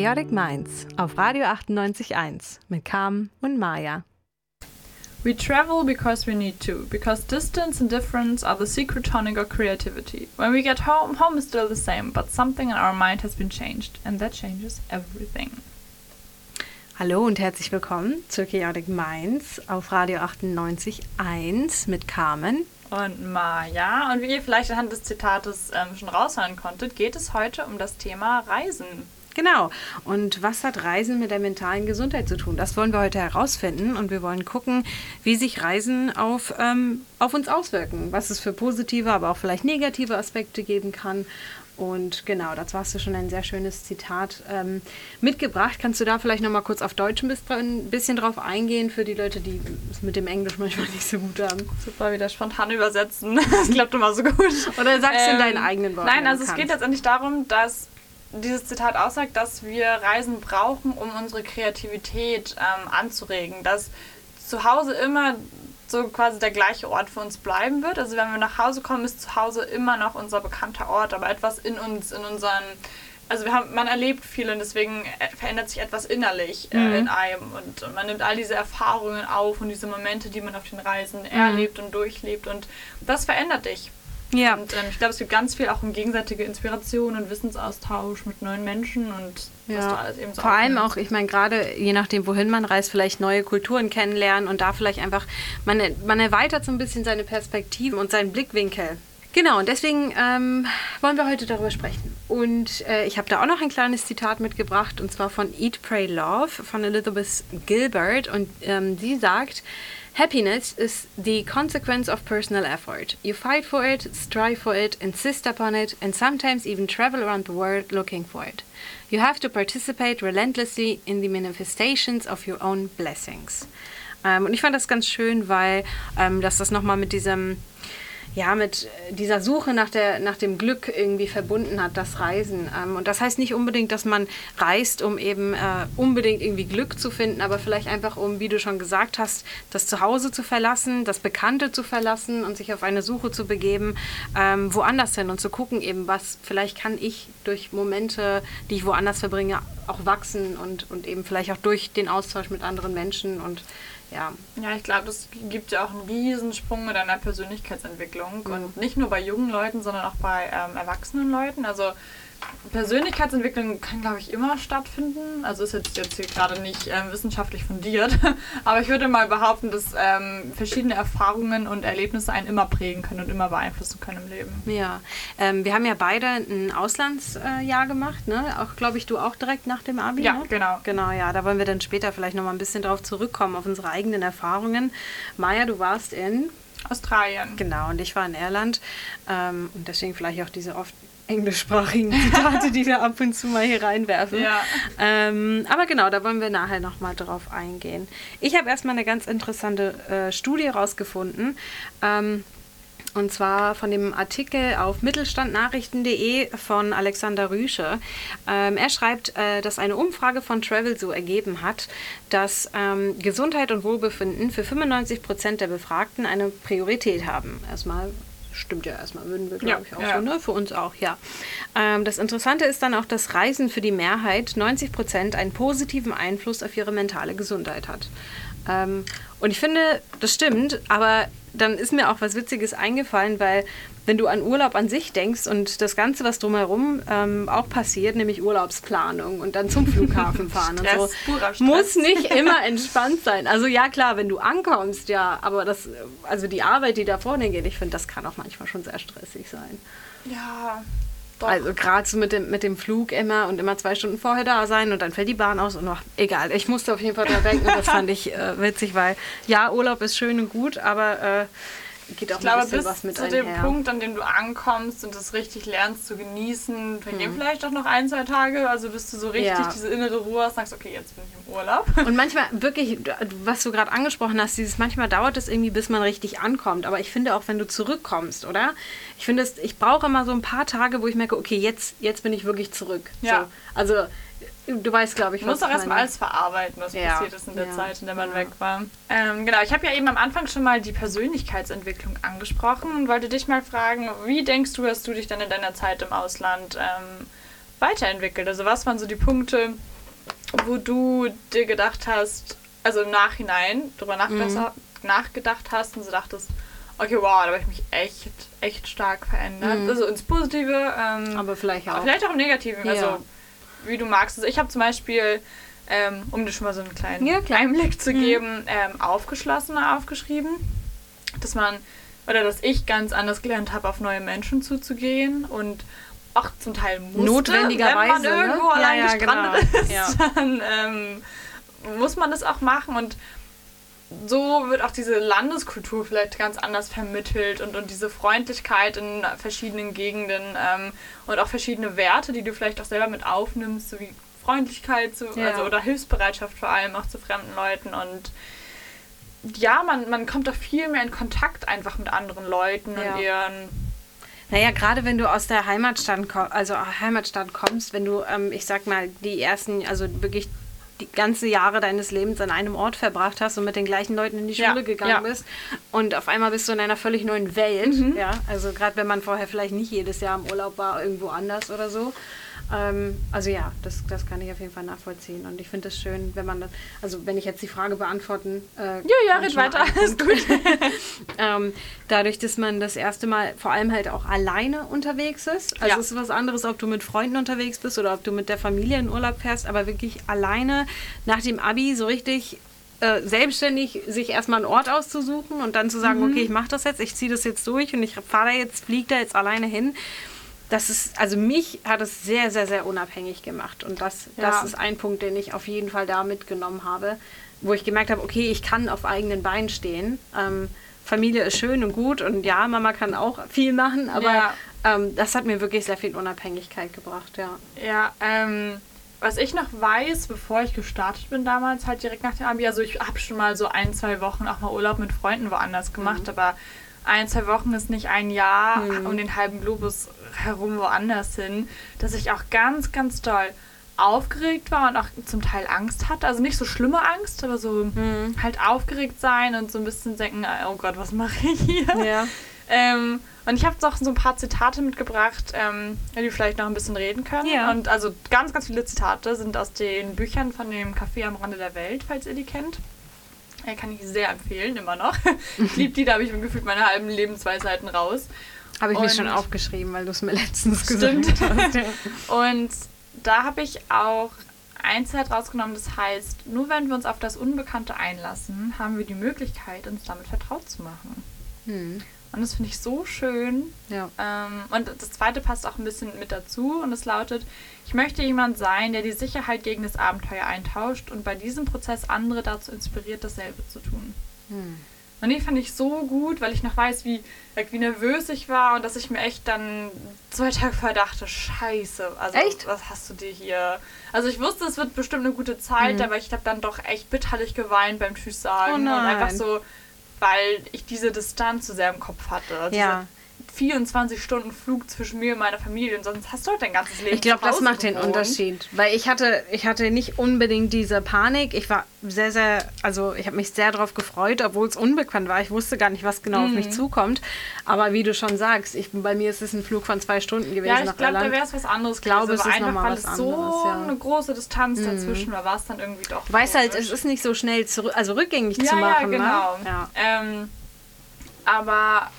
Chaotic Minds auf Radio 98.1 mit Carmen und Maya. We travel because we need to, because distance and difference are the secret tonic of creativity. When we get home, home is still the same, but something in our mind has been changed, and that changes everything. Hallo und herzlich willkommen zu Chaotic Minds auf Radio 98.1 mit Carmen und Maja. Und wie ihr vielleicht anhand des Zitates ähm, schon raushören konntet, geht es heute um das Thema Reisen. Genau. Und was hat Reisen mit der mentalen Gesundheit zu tun? Das wollen wir heute herausfinden und wir wollen gucken, wie sich Reisen auf, ähm, auf uns auswirken, was es für positive, aber auch vielleicht negative Aspekte geben kann und genau, dazu hast du schon ein sehr schönes Zitat ähm, mitgebracht. Kannst du da vielleicht nochmal kurz auf Deutsch ein bisschen drauf eingehen für die Leute, die es mit dem Englisch manchmal nicht so gut haben? Super, wieder spontan übersetzen. Das klappt immer so gut. Oder sagst du ähm, in deinen eigenen Worten? Nein, also es geht letztendlich darum, dass dieses Zitat aussagt, dass wir Reisen brauchen, um unsere Kreativität ähm, anzuregen. Dass zu Hause immer so quasi der gleiche Ort für uns bleiben wird. Also wenn wir nach Hause kommen, ist zu Hause immer noch unser bekannter Ort, aber etwas in uns, in unseren also wir haben, man erlebt viel und deswegen äh, verändert sich etwas innerlich äh, mhm. in einem und, und, man nimmt all diese Erfahrungen auf und diese Momente, die man auf den Reisen mhm. erlebt und durchlebt und das verändert dich. Ja. Und ähm, ich glaube, es gibt ganz viel auch um gegenseitige Inspiration und Wissensaustausch mit neuen Menschen und ja. was du alles eben so Vor allem auch, ich meine, gerade je nachdem, wohin man reist, vielleicht neue Kulturen kennenlernen und da vielleicht einfach, man, man erweitert so ein bisschen seine Perspektive und seinen Blickwinkel. Genau, und deswegen ähm, wollen wir heute darüber sprechen. Und äh, ich habe da auch noch ein kleines Zitat mitgebracht, und zwar von Eat, Pray, Love von Elizabeth Gilbert. Und ähm, sie sagt, Happiness is the consequence of personal effort. You fight for it, strive for it, insist upon it, and sometimes even travel around the world looking for it. You have to participate relentlessly in the manifestations of your own blessings. Ähm, und ich fand das ganz schön, weil ähm, dass das nochmal mit diesem ja, mit äh, dieser Suche nach, der, nach dem Glück irgendwie verbunden hat, das Reisen. Ähm, und das heißt nicht unbedingt, dass man reist, um eben äh, unbedingt irgendwie Glück zu finden, aber vielleicht einfach, um, wie du schon gesagt hast, das Zuhause zu verlassen, das Bekannte zu verlassen und sich auf eine Suche zu begeben, ähm, woanders hin und zu gucken eben, was vielleicht kann ich durch Momente, die ich woanders verbringe, auch wachsen und, und eben vielleicht auch durch den Austausch mit anderen Menschen und ja. Ja, ich glaube, das gibt ja auch einen Riesensprung in deiner Persönlichkeitsentwicklung. Mhm. Und nicht nur bei jungen Leuten, sondern auch bei ähm, erwachsenen Leuten. Also Persönlichkeitsentwicklung kann, glaube ich, immer stattfinden. Also ist jetzt, jetzt hier gerade nicht ähm, wissenschaftlich fundiert. Aber ich würde mal behaupten, dass ähm, verschiedene Erfahrungen und Erlebnisse einen immer prägen können und immer beeinflussen können im Leben. Ja, ähm, wir haben ja beide ein Auslandsjahr gemacht, ne? Auch, glaube ich, du auch direkt nach dem Abi, Ja, ne? genau. Genau, ja. Da wollen wir dann später vielleicht nochmal ein bisschen drauf zurückkommen, auf unsere eigenen Erfahrungen. Maja, du warst in... Australien. Genau, und ich war in Irland. Ähm, und deswegen vielleicht auch diese oft englischsprachigen Zitate, die wir ab und zu mal hier reinwerfen. Ja. Ähm, aber genau, da wollen wir nachher nochmal drauf eingehen. Ich habe erstmal eine ganz interessante äh, Studie rausgefunden. Ähm, und zwar von dem Artikel auf mittelstandnachrichten.de von Alexander Rüsche. Ähm, er schreibt, äh, dass eine Umfrage von Travel so ergeben hat, dass ähm, Gesundheit und Wohlbefinden für 95 Prozent der Befragten eine Priorität haben. Erstmal stimmt ja erstmal, würden wir, glaube ich, auch so, ne? Für uns auch, ja. Ähm, das Interessante ist dann auch, dass Reisen für die Mehrheit, 90 Prozent, einen positiven Einfluss auf ihre mentale Gesundheit hat. Ähm, und ich finde, das stimmt, aber dann ist mir auch was Witziges eingefallen, weil wenn du an Urlaub an sich denkst und das Ganze, was drumherum ähm, auch passiert, nämlich Urlaubsplanung und dann zum Flughafen fahren und so, muss nicht immer entspannt sein. Also ja, klar, wenn du ankommst, ja, aber das, also die Arbeit, die da vorne geht, ich finde, das kann auch manchmal schon sehr stressig sein. Ja, doch. Also gerade so mit dem, mit dem Flug immer und immer zwei Stunden vorher da sein und dann fällt die Bahn aus und noch, egal, ich musste auf jeden Fall dran denken und das fand ich äh, witzig, weil ja, Urlaub ist schön und gut, aber äh, geht auch ich glaube, bis was mit zu dem Punkt, an dem du ankommst und das richtig lernst zu genießen, vergehen hm. vielleicht auch noch ein, zwei Tage, also bis du so richtig ja. diese innere Ruhe hast, sagst, okay, jetzt bin ich im Urlaub. Und manchmal wirklich, was du gerade angesprochen hast, dieses manchmal dauert es irgendwie, bis man richtig ankommt, aber ich finde auch, wenn du zurückkommst, oder? Ich finde es, ich brauche immer so ein paar Tage, wo ich merke, okay, jetzt, jetzt bin ich wirklich zurück. Ja. So, also Du weißt, glaube ich, was Du musst auch erstmal alles verarbeiten, was ja. passiert ist in der ja. Zeit, in der man ja. weg war. Ähm, genau, ich habe ja eben am Anfang schon mal die Persönlichkeitsentwicklung angesprochen und wollte dich mal fragen, wie denkst du, hast du dich dann in deiner Zeit im Ausland ähm, weiterentwickelt? Also was waren so die Punkte, wo du dir gedacht hast, also im Nachhinein drüber nachgedacht, Mhm. nachgedacht hast und so dachtest, okay, wow, da habe ich mich echt, echt stark verändert. Also ins Positive, ähm, Mhm. Aber vielleicht auch. vielleicht auch im Negativen, Ja. also wie du magst. Also ich habe zum Beispiel, ähm, um dir schon mal so einen kleinen Ja. Einblick zu geben, ähm, aufgeschlossener aufgeschrieben, dass man, oder dass ich ganz anders gelernt habe, auf neue Menschen zuzugehen und auch zum Teil musste, Notwendigerweise, wenn man ne? irgendwo Ja, allein ja, gestrandet genau. ist, Ja. dann ähm, muss man das auch machen und so wird auch diese Landeskultur vielleicht ganz anders vermittelt und, und diese Freundlichkeit in verschiedenen Gegenden ähm, und auch verschiedene Werte, die du vielleicht auch selber mit aufnimmst, so wie Freundlichkeit zu, Ja. also, oder Hilfsbereitschaft vor allem auch zu fremden Leuten und ja, man, man kommt auch viel mehr in Kontakt einfach mit anderen Leuten Ja. und ihren Naja, gerade wenn du aus der Heimatstadt, ko- also Heimatstadt kommst, wenn du, ähm, ich sag mal, die ersten, also wirklich die ganze Jahre deines Lebens an einem Ort verbracht hast und mit den gleichen Leuten in die Ja, Schule gegangen ja. bist und auf einmal bist du in einer völlig neuen Welt, Mhm. ja, also gerade wenn man vorher vielleicht nicht jedes Jahr im Urlaub war, irgendwo anders oder so. Ähm, also ja, das, das kann ich auf jeden Fall nachvollziehen und ich finde es schön, wenn man das, also wenn ich jetzt die Frage beantworten äh, Ja, ja, red weiter, alles Punkt. gut. ähm, dadurch, dass man das erste Mal vor allem halt auch alleine unterwegs ist. Also Ja. es ist was anderes, ob du mit Freunden unterwegs bist oder ob du mit der Familie in Urlaub fährst, aber wirklich alleine nach dem Abi so richtig äh, selbstständig sich erstmal einen Ort auszusuchen und dann zu sagen, Mhm. okay, ich mache das jetzt, ich ziehe das jetzt durch und ich fahre da jetzt, fliege da jetzt alleine hin. Das ist, also mich hat es sehr, sehr, sehr unabhängig gemacht. Und das, Ja. das ist ein Punkt, den ich auf jeden Fall da mitgenommen habe, wo ich gemerkt habe, okay, ich kann auf eigenen Beinen stehen. Ähm, Familie ist schön und gut und ja, Mama kann auch viel machen, aber Ja. ähm, das hat mir wirklich sehr viel Unabhängigkeit gebracht, ja. Ja, ähm, was ich noch weiß, bevor ich gestartet bin damals, halt direkt nach dem Abi, also ich habe schon mal so ein, zwei Wochen auch mal Urlaub mit Freunden woanders gemacht, aber ein, zwei Wochen ist nicht ein Jahr um den halben Globus herum woanders hin, dass ich auch ganz, ganz doll aufgeregt war und auch zum Teil Angst hatte. Also nicht so schlimme Angst, aber so halt aufgeregt sein und so ein bisschen denken, oh Gott, was mache ich hier? Ja. Ähm, und ich habe noch so ein paar Zitate mitgebracht, ähm, die vielleicht noch ein bisschen reden können. Ja. Und also ganz, ganz viele Zitate sind aus den Büchern von dem Café am Rande der Welt, falls ihr die kennt. Äh, kann ich sehr empfehlen, immer noch. ich liebe die, da habe ich mir gefühlt meine halben Lebensweisheiten raus. Habe ich mir schon aufgeschrieben, weil du es mir letztens Stimmt. gesagt hast. Ja. Und da habe ich auch ein Zitat rausgenommen, das heißt, nur wenn wir uns auf das Unbekannte einlassen, haben wir die Möglichkeit, uns damit vertraut zu machen. Hm. Und das finde ich so schön. ja. Ähm, und das zweite passt auch ein bisschen mit dazu und es lautet, ich möchte jemand sein, der die Sicherheit gegen das Abenteuer eintauscht und bei diesem Prozess andere dazu inspiriert, dasselbe zu tun. Hm. Und die fand ich so gut, weil ich noch weiß, wie, wie nervös ich war und dass ich mir echt dann zwei Tage vorher dachte, scheiße, also Echt? was hast du dir hier... Also ich wusste, es wird bestimmt eine gute Zeit, aber ich habe dann doch echt bitterlich geweint beim Tschüss sagen Oh und einfach so, weil ich diese Distanz zu sehr im Kopf hatte. Also Ja. Diese 24 Stunden Flug zwischen mir und meiner Familie und sonst hast du halt dein ganzes Leben Ich glaube, das macht den gewohnt. Unterschied. Weil ich hatte, ich hatte nicht unbedingt diese Panik. Ich war sehr, sehr, also ich habe mich sehr darauf gefreut, obwohl es unbekannt war. Ich wusste gar nicht, was genau auf Mhm. mich zukommt. Aber wie du schon sagst, ich, bei mir ist es ein Flug von zwei Stunden gewesen Ja, ich glaube, da wäre es was anderes Ich glaube, es ist einfach, weil es so anderes, ja. Mhm. eine große Distanz dazwischen war, war es dann irgendwie doch Du weißt halt, es ist nicht so schnell zurück, also rückgängig ja, zu machen. Ja, genau. Ne? Ja. Ähm, aber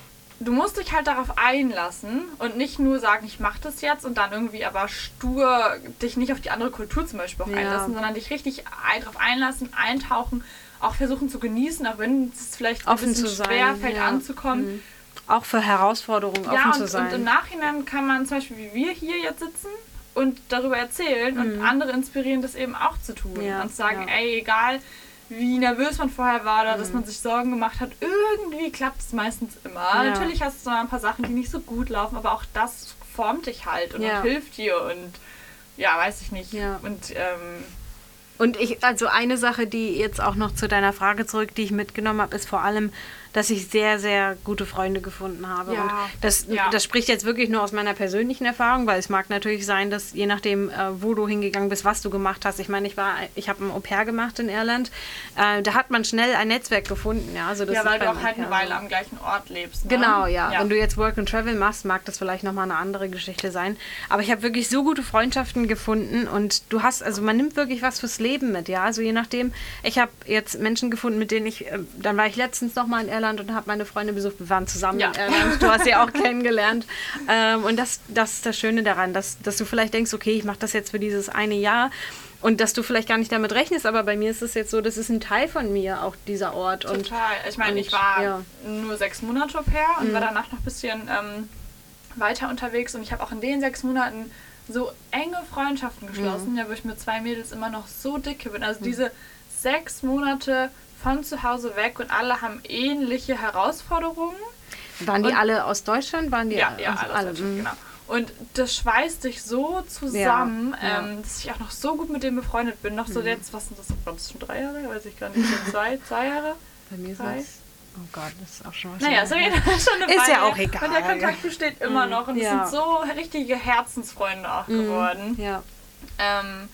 du musst dich halt darauf einlassen und nicht nur sagen, ich mache das jetzt und dann irgendwie aber stur dich nicht auf die andere Kultur zum Beispiel auch Ja. einlassen, sondern dich richtig ein, darauf einlassen, eintauchen, auch versuchen zu genießen, auch wenn es vielleicht ein Offen bisschen zu sein, schwer fällt ja. anzukommen. Mhm. Auch für Herausforderungen Ja, offen und, zu sein. und im Nachhinein kann man zum Beispiel, wie wir hier jetzt sitzen und darüber erzählen und andere inspirieren, das eben auch zu tun. Mhm. Ja, und zu sagen, ja. Mhm. ey, egal wie nervös man vorher war oder dass man sich Sorgen gemacht hat, irgendwie klappt es meistens immer. Ja. Natürlich hast du mal ein paar Sachen, die nicht so gut laufen, aber auch das formt dich halt und, Ja. hilft dir und ja, weiß ich nicht. Ja. Und ähm, Und ich, also eine Sache, die jetzt auch noch zu deiner Frage zurück, die ich mitgenommen habe, ist vor allem dass ich sehr, sehr gute Freunde gefunden habe. Ja. Und das, Ja. das spricht jetzt wirklich nur aus meiner persönlichen Erfahrung, weil es mag natürlich sein, dass je nachdem, äh, wo du hingegangen bist, was du gemacht hast. Ich meine, ich war, ich habe ein Au pair gemacht in Irland. Äh, da hat man schnell ein Netzwerk gefunden. Ja, also das Ja, weil du auch halt eine Weile am gleichen Ort lebst. Ne? Genau, ja. Wenn du jetzt Work and Travel machst, mag das vielleicht nochmal eine andere Geschichte sein. Aber ich habe wirklich so gute Freundschaften gefunden und du hast, also man nimmt wirklich was fürs Leben mit, ja. Also je nachdem, ich habe jetzt Menschen gefunden, mit denen ich, äh, dann war ich letztens nochmal in Irland und habe meine Freunde besucht. Wir waren zusammen Ja. in Irland. Du hast sie auch kennengelernt. Ähm, und das, das ist das Schöne daran, dass, dass du vielleicht denkst, okay, ich mache das jetzt für dieses eine Jahr. Und dass du vielleicht gar nicht damit rechnest, aber bei mir ist es jetzt so, das ist ein Teil von mir, auch dieser Ort. Und Total. Ich meine, und, ich war ja. nur sechs Monate Au pair und Mhm. war danach noch ein bisschen ähm, weiter unterwegs und ich habe auch in den sechs Monaten so enge Freundschaften Mhm. geschlossen, ja, wo ich mit zwei Mädels immer noch so dicke bin. Also diese sechs Monate von zu Hause weg und alle haben ähnliche Herausforderungen. Waren die Und- alle aus Deutschland? Waren die Ja, ja, also alles alle, mhm. genau. Und das schweißt dich so zusammen, Ja, ja. Ähm, dass ich auch noch so gut mit dem befreundet bin. Noch so jetzt, was sind das? Gott, das sind schon drei Jahre? Weiß ich gar nicht. Zwei, zwei Jahre? Bei mir ist Drei? das. Oh Gott, das ist auch schon was. Naja, jeder schon eine Ist ja Weile. auch egal. Und der Kontakt besteht immer noch und es Ja. sind so richtige Herzensfreunde auch geworden. Ja. Ähm,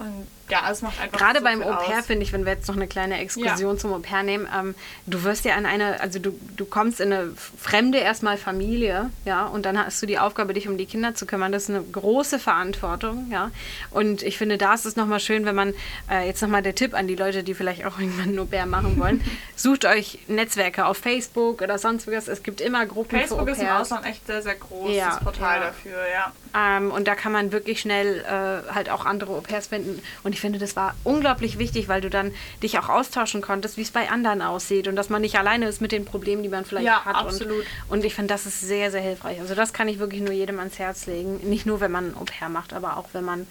und ja, es macht einfach Gerade so beim viel Au pair aus. finde ich, wenn wir jetzt noch eine kleine Exkursion Ja. zum Au pair nehmen, ähm, du wirst ja in eine, also du, du kommst in eine fremde erstmal Familie, ja, und dann hast du die Aufgabe, dich um die Kinder zu kümmern. Das ist eine große Verantwortung, ja. Und ich finde, da ist es nochmal schön, wenn man, äh, jetzt nochmal der Tipp an die Leute, die vielleicht auch irgendwann ein Au pair machen wollen, sucht euch Netzwerke auf Facebook oder sonst was. Es gibt immer Gruppen Facebook ist im. Ausland echt sehr, sehr groß, Ja, das Portal ja. dafür, ja. Ähm, und da kann man wirklich schnell äh, halt auch andere Au-pairs finden. Und ich finde, das war unglaublich wichtig, weil du dann dich auch austauschen konntest, wie es bei anderen aussieht und dass man nicht alleine ist mit den Problemen, die man vielleicht Ja, hat. absolut. Und, und ich finde, das ist sehr, sehr hilfreich. Also das kann ich wirklich nur jedem ans Herz legen. Nicht nur, wenn man Au-pair macht, aber auch wenn man...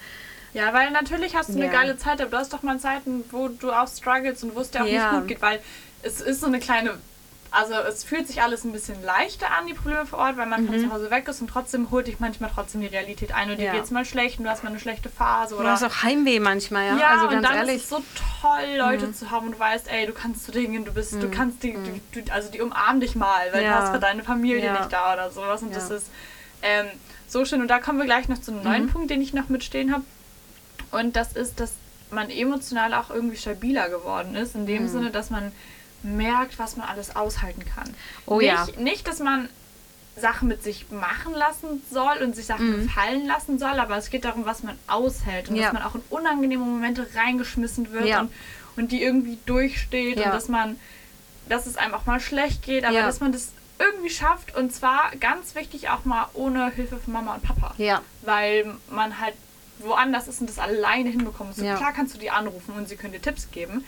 Ja, weil natürlich hast du eine Ja. geile Zeit, aber du hast doch mal Zeiten, wo du auch struggles und wo es dir auch Ja. nicht gut geht, weil es ist so eine kleine, also es fühlt sich alles ein bisschen leichter an, die Probleme vor Ort, weil man von zu Hause weg ist und trotzdem holt dich manchmal trotzdem die Realität ein und dir Mhm. Ja. geht's mal schlecht und du hast mal eine schlechte Phase Du oder... hast auch Heimweh manchmal, ja. ja, also und dann ehrlich. ist es so toll, Leute zu haben und du weißt, ey, du kannst zu Dingen, du bist, du kannst die, du, du, also die umarmen dich mal, weil Mhm. Ja. du hast für deine Familie Ja. nicht da oder sowas und das ist ähm, so schön. Und da kommen wir gleich noch zu einem Mhm. neuen Punkt, den ich noch mitstehen habe. Und das ist, dass man emotional auch irgendwie stabiler geworden ist, in dem Mhm. Sinne, dass man merkt, was man alles aushalten kann. Oh nicht, ja. Nicht, dass man Sachen mit sich machen lassen soll und sich Sachen Mhm. gefallen lassen soll, aber es geht darum, was man aushält und Ja. dass man auch in unangenehme Momente reingeschmissen wird Ja. und, und die irgendwie durchsteht Ja. und dass man, dass es einem auch mal schlecht geht, aber dass man das irgendwie schafft und zwar ganz wichtig auch mal ohne Hilfe von Mama und Papa. Weil man halt woanders ist und das alleine hinbekommen muss. So. Klar kannst du die anrufen und sie können dir Tipps geben,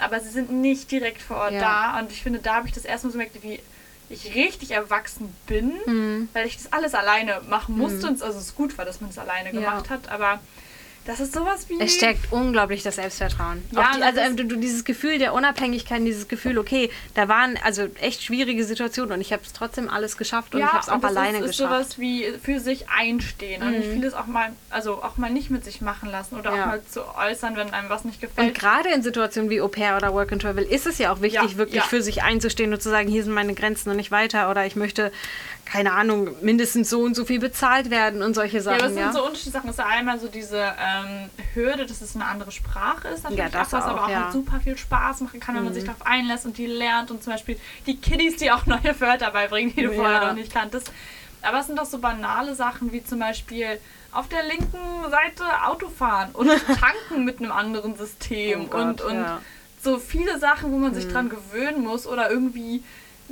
aber sie sind nicht direkt vor Ort Ja. da und ich finde, da habe ich das erstmal so gemerkt, wie ich richtig erwachsen bin, Mhm. weil ich das alles alleine machen musste und es also es gut war, dass man es alleine Ja. gemacht hat, aber das ist sowas wie Es stärkt unglaublich das Selbstvertrauen. Ja, die, also du, du, dieses Gefühl der Unabhängigkeit, dieses Gefühl, okay, da waren also echt schwierige Situationen und ich habe es trotzdem alles geschafft und ich habe es auch und alleine ist, ist geschafft. sowas wie für sich einstehen und vieles auch mal, also auch mal nicht mit sich machen lassen oder Ja. auch mal zu äußern, wenn einem was nicht Und gefällt. gerade in Situationen wie Au pair oder Work and Travel ist es ja auch wichtig, Ja, wirklich ja. für sich einzustehen und zu sagen, hier sind meine Grenzen und nicht weiter oder ich möchte, keine Ahnung, mindestens so und so viel bezahlt werden und solche Ja, Sachen. aber es sind ja. so unterschiedliche Sachen. Es ist einmal so diese ähm, Hürde, dass es eine andere Sprache ist, natürlich Ja, das auch, was aber auch, auch ja. Mhm. super viel Spaß machen kann, wenn man sich darauf einlässt und die lernt und zum Beispiel die Kiddies, die auch neue Wörter beibringen, die du Ja. vorher noch nicht kanntest. Aber es sind doch so banale Sachen wie zum Beispiel auf der linken Seite Autofahren und tanken mit einem anderen System Oh Gott, und, und ja. so viele Sachen, wo man Mhm. sich dran gewöhnen muss oder irgendwie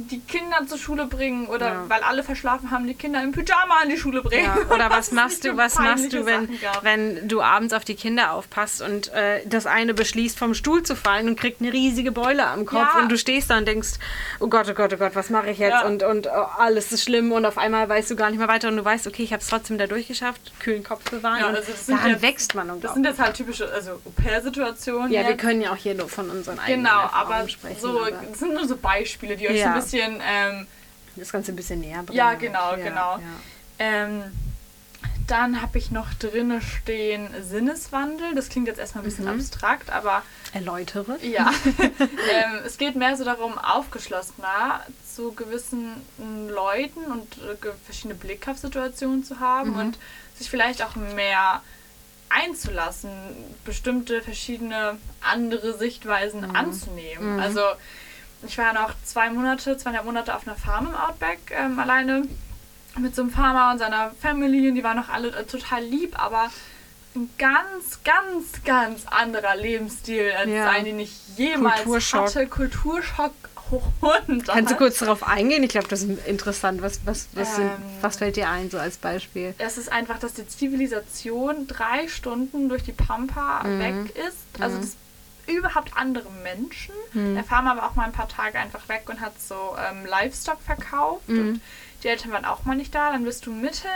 die Kinder zur Schule bringen oder Ja. weil alle verschlafen haben, die Kinder im Pyjama in die Schule bringen. Ja, oder was machst du, was machst du, wenn, wenn du abends auf die Kinder aufpasst und äh, das eine beschließt, vom Stuhl zu fallen und kriegt eine riesige Beule am Kopf Ja. und du stehst da und denkst, oh Gott, oh Gott, oh Gott, was mache ich jetzt? Und, und oh, alles ist schlimm und auf einmal weißt du gar nicht mehr weiter und du weißt, okay, ich habe es trotzdem da durchgeschafft, kühlen Kopf bewahren Ja, also das daran jetzt- wächst man Das unglaublich. sind jetzt halt typische also Au-pair-Situationen. ja, wir können ja auch hier nur von unseren eigenen Genau, Erfahrungen aber sprechen. so, aber das sind nur so Beispiele, die euch so ein bisschen ähm, das Ganze ein bisschen näher bringen. Ja, genau, ja, genau. Ja. Ähm, Dann habe ich noch drinne stehen Sinneswandel. Das klingt jetzt erstmal ein bisschen Mhm. abstrakt, aber Erläutere. ja. ähm, es geht mehr so darum, aufgeschlossener zu gewissen mm, Leuten und äh, verschiedene Blick auf Situationen zu haben Mhm. und sich vielleicht auch mehr einzulassen, bestimmte verschiedene andere Sichtweisen Mhm. anzunehmen. Also ich war noch zwei Monate, zweieinhalb Monate auf einer Farm im Outback ähm, alleine mit so einem Farmer und seiner Family und die waren noch alle äh, total lieb, aber ein ganz, ganz, ganz anderer Lebensstil als Ja. einen, den ich jemals Kulturschock. hatte. Kulturschock hoch und Kannst du kurz darauf eingehen? Ich glaube, das ist interessant. Was, was, was, Ähm. was fällt dir ein, so als Beispiel? Es ist einfach, dass die Zivilisation drei Stunden durch die Pampa Mhm. weg ist. Also das überhaupt andere Menschen. Mhm. Der Farmer war auch mal ein paar Tage einfach weg und hat so ähm, Livestock verkauft. Mhm. Und die Eltern waren auch mal nicht da. Dann bist du mitten,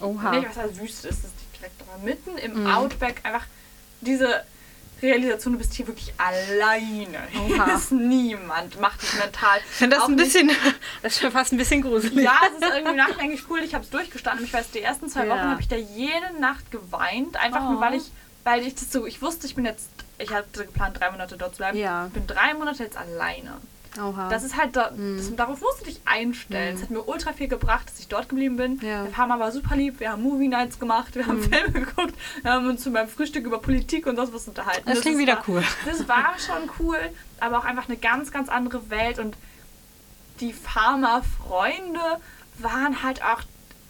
Oha. nee, was heißt Wüste ist das nicht direkt, aber mitten im Mhm. Outback einfach diese Realisation, du bist hier wirklich alleine. Hier Oha. ist niemand, macht dich mental. Ich finde das ein nicht- bisschen, das ist schon fast ein bisschen gruselig. ja, es ist irgendwie nachher eigentlich cool. Ich habe es durchgestanden. Ich weiß, die ersten zwei Ja. Wochen habe ich da jede Nacht geweint. Einfach nur, Oh. weil ich, weil ich das so, ich wusste, ich bin jetzt, ich hatte geplant, drei Monate dort zu bleiben. Ja. Ich bin drei Monate jetzt alleine. Oha. Das ist halt, da, das, darauf musst du dich einstellen. Es hat mir ultra viel gebracht, dass ich dort geblieben bin. Ja. Mhm. Der Farmer war super lieb. Wir haben Movie Nights gemacht, wir haben Filme geguckt, wir haben uns zu meinem Frühstück über Politik und sonst was unterhalten. Das klingt ist- wieder war, cool. Das war schon cool, aber auch einfach eine ganz, ganz andere Welt und die Farmer-Freunde waren halt auch,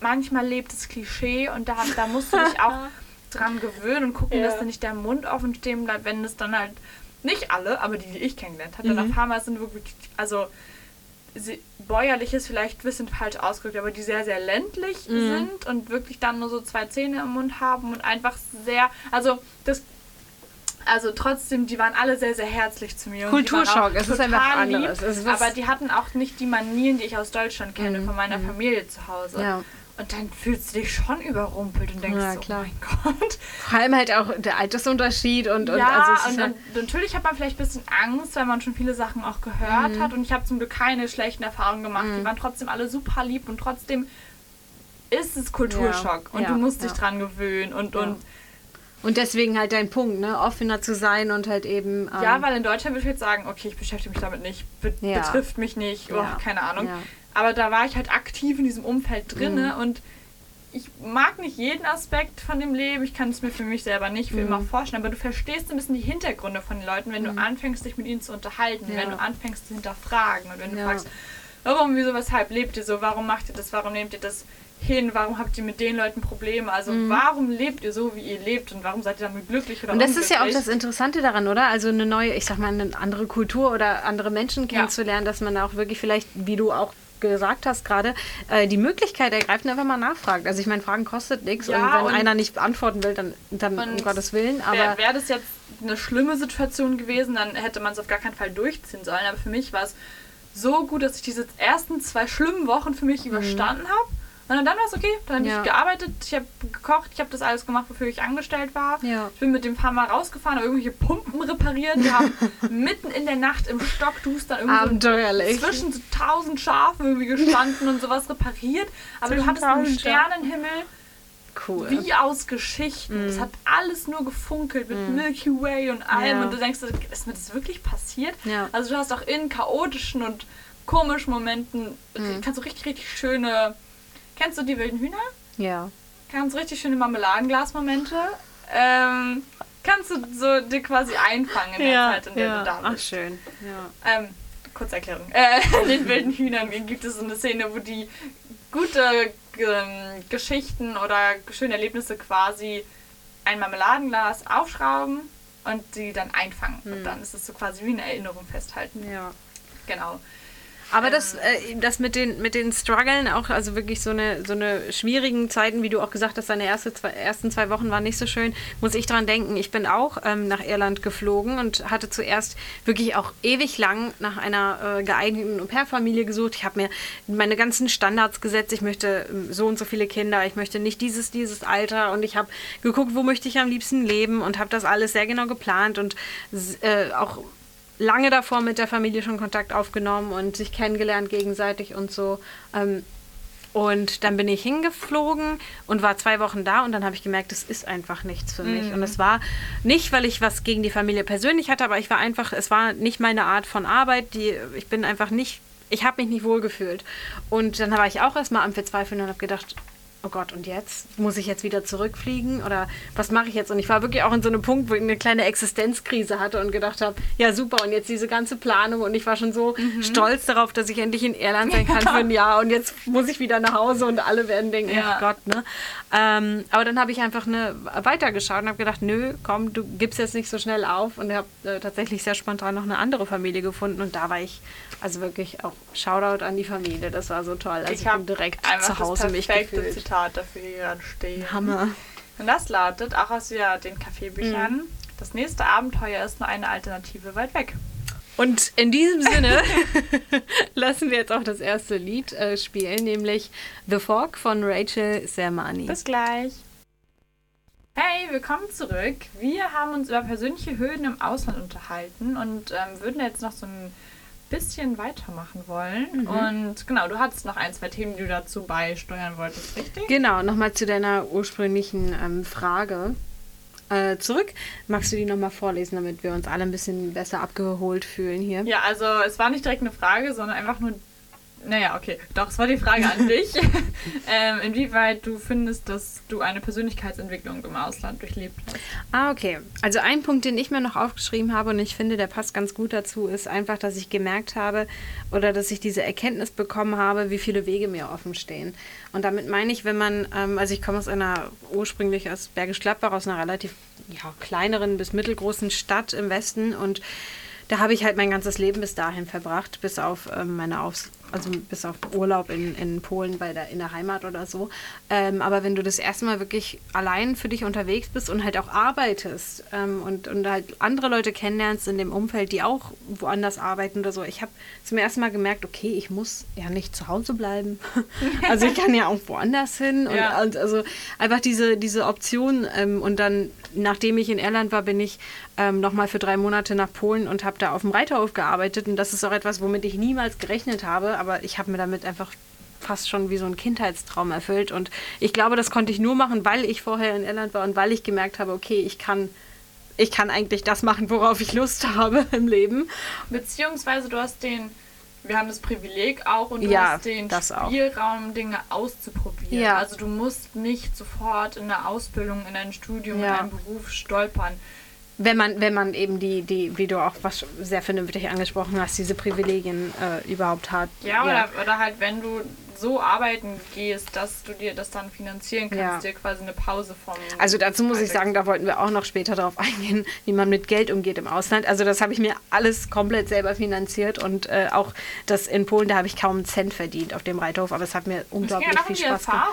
manchmal lebt das Klischee und da, da musst du dich auch dran gewöhnen und gucken, Ja. dass da nicht der Mund offen stehen bleibt, wenn es dann halt, nicht alle, aber die, die ich kennengelernt habe, Mhm. dann auf Farmer sind wirklich, also sie, bäuerlich ist vielleicht ein bisschen falsch ausgedrückt, aber die sehr, sehr ländlich Mhm. sind und wirklich dann nur so zwei Zähne im Mund haben und einfach sehr, also das also trotzdem, die waren alle sehr, sehr herzlich zu mir. Kulturschock, es ist einfach anderes. Was- aber die hatten auch nicht die Manieren, die ich aus Deutschland kenne, Mhm, von meiner Familie zu Hause. Ja. Und dann fühlst du dich schon überrumpelt und denkst Ja, so, klar. oh mein Gott. Vor allem halt auch der Altersunterschied und, und ja, also und, und natürlich hat man vielleicht ein bisschen Angst, weil man schon viele Sachen auch gehört Mhm. hat. Und ich habe zum Glück keine schlechten Erfahrungen gemacht. Die waren trotzdem alle super lieb und trotzdem ist es Kulturschock. Ja, Und ja, du musst dich dran gewöhnen. Und, und und deswegen halt dein Punkt, ne? Offener zu sein und halt eben. Ähm, Ja, weil in Deutschland würde ich jetzt sagen, okay, ich beschäftige mich damit nicht, be betrifft mich nicht, oh, keine Ahnung. Ja. Aber da war ich halt aktiv in diesem Umfeld drinne Mhm. und ich mag nicht jeden Aspekt von dem Leben. Ich kann es mir für mich selber nicht für Mhm. immer vorstellen, aber du verstehst ein bisschen die Hintergründe von den Leuten, wenn du anfängst, dich mit ihnen zu unterhalten, Mhm. Ja. wenn du anfängst zu hinterfragen und wenn du Ja. fragst, warum, wieso, weshalb lebt ihr so, warum macht ihr das, warum nehmt ihr das hin, warum habt ihr mit den Leuten Probleme, also warum lebt ihr so, wie ihr lebt und warum seid ihr damit glücklich oder Mhm. Und das ist ja auch das Interessante daran, oder? Also eine neue, ich sag mal, eine andere Kultur oder andere Menschen kennenzulernen, dass man da auch wirklich vielleicht, wie du auch gesagt hast gerade, äh, die Möglichkeit ergreift und einfach mal nachfragt. Also ich meine, Fragen kostet nichts Ja, und wenn und- einer nicht beantworten will, dann, dann um Gottes Willen. Aber Wäre wär das jetzt eine schlimme Situation gewesen, dann hätte man es auf gar keinen Fall durchziehen sollen. Aber für mich war es so gut, dass ich diese ersten zwei schlimmen Wochen für mich überstanden habe. Und dann, war es okay. Dann habe. Ja. ich gearbeitet, ich habe gekocht, ich habe das alles gemacht, wofür ich angestellt war. Ja. Ich bin mit dem Farmer rausgefahren, habe irgendwelche Pumpen repariert. Wir haben mitten in der Nacht im Stockduster irgendwie so zwischen so tausend Schafen irgendwie gestanden und sowas repariert. Aber du Zwischen hattest einen. Sternenhimmel Cool. wie aus Geschichten. Es hat alles nur gefunkelt mit Milky Way und allem. Ja. Und du denkst, ist mir das wirklich passiert? Ja. Also du hast auch in chaotischen und komischen Momenten, kannst du richtig, richtig schöne... Kennst du die wilden Hühner? Ja. Ganz richtig schöne Marmeladenglas-Momente. Ähm, kannst du so dir quasi einfangen in der Ja, Zeit, in der ja. du da Ach, bist. schön. Ja. Ähm, kurze Erklärung. Äh, in den wilden Hühnern gibt es so eine Szene, wo die gute ähm, Geschichten oder schöne Erlebnisse quasi ein Marmeladenglas aufschrauben und die dann einfangen. Und dann ist es so quasi wie eine Erinnerung festhalten. ja. Genau. Aber das, äh, das mit den, mit den Struggeln auch, also wirklich so eine, so eine schwierigen Zeiten, wie du auch gesagt hast, deine erste zwei, ersten zwei Wochen waren nicht so schön, muss ich dran denken. Ich bin auch ähm, nach Irland geflogen und hatte zuerst wirklich auch ewig lang nach einer äh, geeigneten Au-pair-Familie gesucht. Ich habe mir meine ganzen Standards gesetzt. Ich möchte ähm, so und so viele Kinder, ich möchte nicht dieses, dieses Alter und ich habe geguckt, wo möchte ich am liebsten leben und habe das alles sehr genau geplant und äh, auch lange davor mit der Familie schon Kontakt aufgenommen und sich kennengelernt gegenseitig und so. Ähm, Und dann bin ich hingeflogen und war zwei Wochen da und dann habe ich gemerkt, es ist einfach nichts für mich. Und es war nicht, weil ich was gegen die Familie persönlich hatte, aber ich war einfach, es war nicht meine Art von Arbeit. Die, ich bin einfach nicht, ich habe mich nicht wohlgefühlt. Und dann war ich auch erstmal am Verzweifeln und habe gedacht, oh Gott, und jetzt? Muss ich jetzt wieder zurückfliegen? Oder was mache ich jetzt? Und ich war wirklich auch in so einem Punkt, wo ich eine kleine Existenzkrise hatte und gedacht habe, ja super, und jetzt diese ganze Planung. Und ich war schon so Mhm. stolz darauf, dass ich endlich in Irland sein kann für ein Jahr. Und jetzt muss ich wieder nach Hause und alle werden denken, Ja. ach Gott, ne? Ähm, aber dann habe ich einfach ne, weitergeschaut und habe gedacht, nö, komm, du gibst jetzt nicht so schnell auf. Und habe äh, tatsächlich sehr spontan noch eine andere Familie gefunden. Und da war ich, also wirklich auch Shoutout an die Familie. Das war so toll. Also ich, hab bin direkt einfach zu Hause das mich perfekte gefühlt. Zitat dafür hier stehen. Hammer. Und das lautet, auch aus ja, den Kaffeebüchern, Mhm. das nächste Abenteuer ist nur eine Alternative weit weg. Und in diesem Sinne lassen wir jetzt auch das erste Lied äh, spielen, nämlich The Fork von Rachel Sermani. Bis gleich. Hey, willkommen zurück. Wir haben uns über persönliche Hürden im Ausland unterhalten und ähm, würden jetzt noch so ein bisschen weitermachen wollen. Mhm. Und genau, du hattest noch ein, zwei Themen, die du dazu beisteuern wolltest, richtig? Genau, nochmal zu deiner ursprünglichen ähm, Frage äh, zurück. Magst du die nochmal vorlesen, damit wir uns alle ein bisschen besser abgeholt fühlen hier? Ja, also es war nicht direkt eine Frage, sondern einfach nur. Naja, okay. Doch, es war die Frage an dich. ähm, inwieweit du findest, dass du eine Persönlichkeitsentwicklung im Ausland durchlebt hast. Ah, okay. Also ein Punkt, den ich mir noch aufgeschrieben habe und ich finde, der passt ganz gut dazu, ist einfach, dass ich gemerkt habe oder dass ich diese Erkenntnis bekommen habe, wie viele Wege mir offen stehen. Und damit meine ich, wenn man, ähm, also ich komme aus einer, ursprünglich aus Bergisch Gladbach, aus einer relativ ja, kleineren bis mittelgroßen Stadt im Westen und da habe ich halt mein ganzes Leben bis dahin verbracht, bis auf ähm, meine Aufs also bis auf Urlaub in, in Polen bei der, in der Heimat oder so. Ähm, aber wenn du das erste Mal wirklich allein für dich unterwegs bist und halt auch arbeitest ähm, und, und halt andere Leute kennenlernst in dem Umfeld, die auch woanders arbeiten oder so. Ich habe zum ersten Mal gemerkt, okay, ich muss ja nicht zu Hause bleiben. also ich kann ja auch woanders hin. Und, Ja. und also einfach diese, diese Option. Ähm, und dann, nachdem ich in Irland war, bin ich ähm, nochmal für drei Monate nach Polen und habe da auf dem Reiterhof gearbeitet. Und das ist auch etwas, womit ich niemals gerechnet habe. Aber ich habe mir damit einfach fast schon wie so ein Kindheitstraum erfüllt. Und ich glaube, das konnte ich nur machen, weil ich vorher in Irland war und weil ich gemerkt habe, okay, ich kann, ich kann eigentlich das machen, worauf ich Lust habe im Leben. Beziehungsweise du hast den, wir haben das Privileg auch und du Ja, hast den das auch. Spielraum, Dinge auszuprobieren. Ja. Also du musst nicht sofort in eine Ausbildung, in ein Studium, Ja. in einen Beruf stolpern. Wenn man, wenn man eben die, die, wie du auch was sehr vernünftig angesprochen hast, diese Privilegien äh, überhaupt hat. Ja, Oder, oder halt, wenn du so arbeiten gehst, dass du dir das dann finanzieren kannst, Ja. dir quasi eine Pause vom. Also dazu muss ich sagen, da wollten wir auch noch später darauf eingehen, wie man mit Geld umgeht im Ausland. Also das habe ich mir alles komplett selber finanziert und äh, auch das in Polen, da habe ich kaum einen Cent verdient auf dem Reiterhof, aber es hat mir unglaublich viel um die Spaß gemacht.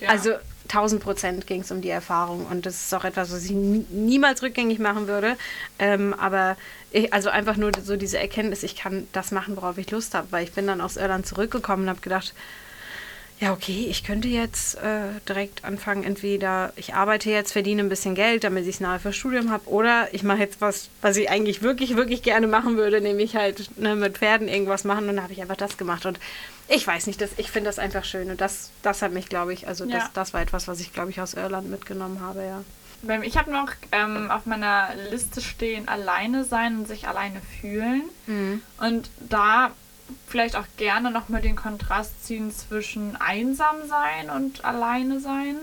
Ja. Also 1000 Prozent ging es um die Erfahrung und das ist auch etwas, was ich nie, niemals rückgängig machen würde. Ähm, aber ich, also einfach nur so diese Erkenntnis, ich kann das machen, worauf ich Lust habe, weil ich bin dann aus Irland zurückgekommen und habe gedacht, ja, okay, ich könnte jetzt äh, direkt anfangen, entweder ich arbeite jetzt, verdiene ein bisschen Geld, damit ich es nahe fürs Studium habe, oder ich mache jetzt was, was ich eigentlich wirklich, wirklich gerne machen würde, nämlich halt ne, mit Pferden irgendwas machen und dann habe ich einfach das gemacht und ich weiß nicht, das, ich finde das einfach schön und das, das hat mich, glaube ich, also Ja. das, das war etwas, was ich, glaube ich, aus Irland mitgenommen habe, ja. Beim- Ich habe noch ähm, auf meiner Liste stehen, alleine sein und sich alleine fühlen. Mhm. Und da vielleicht auch gerne nochmal den Kontrast ziehen zwischen einsam sein und alleine sein.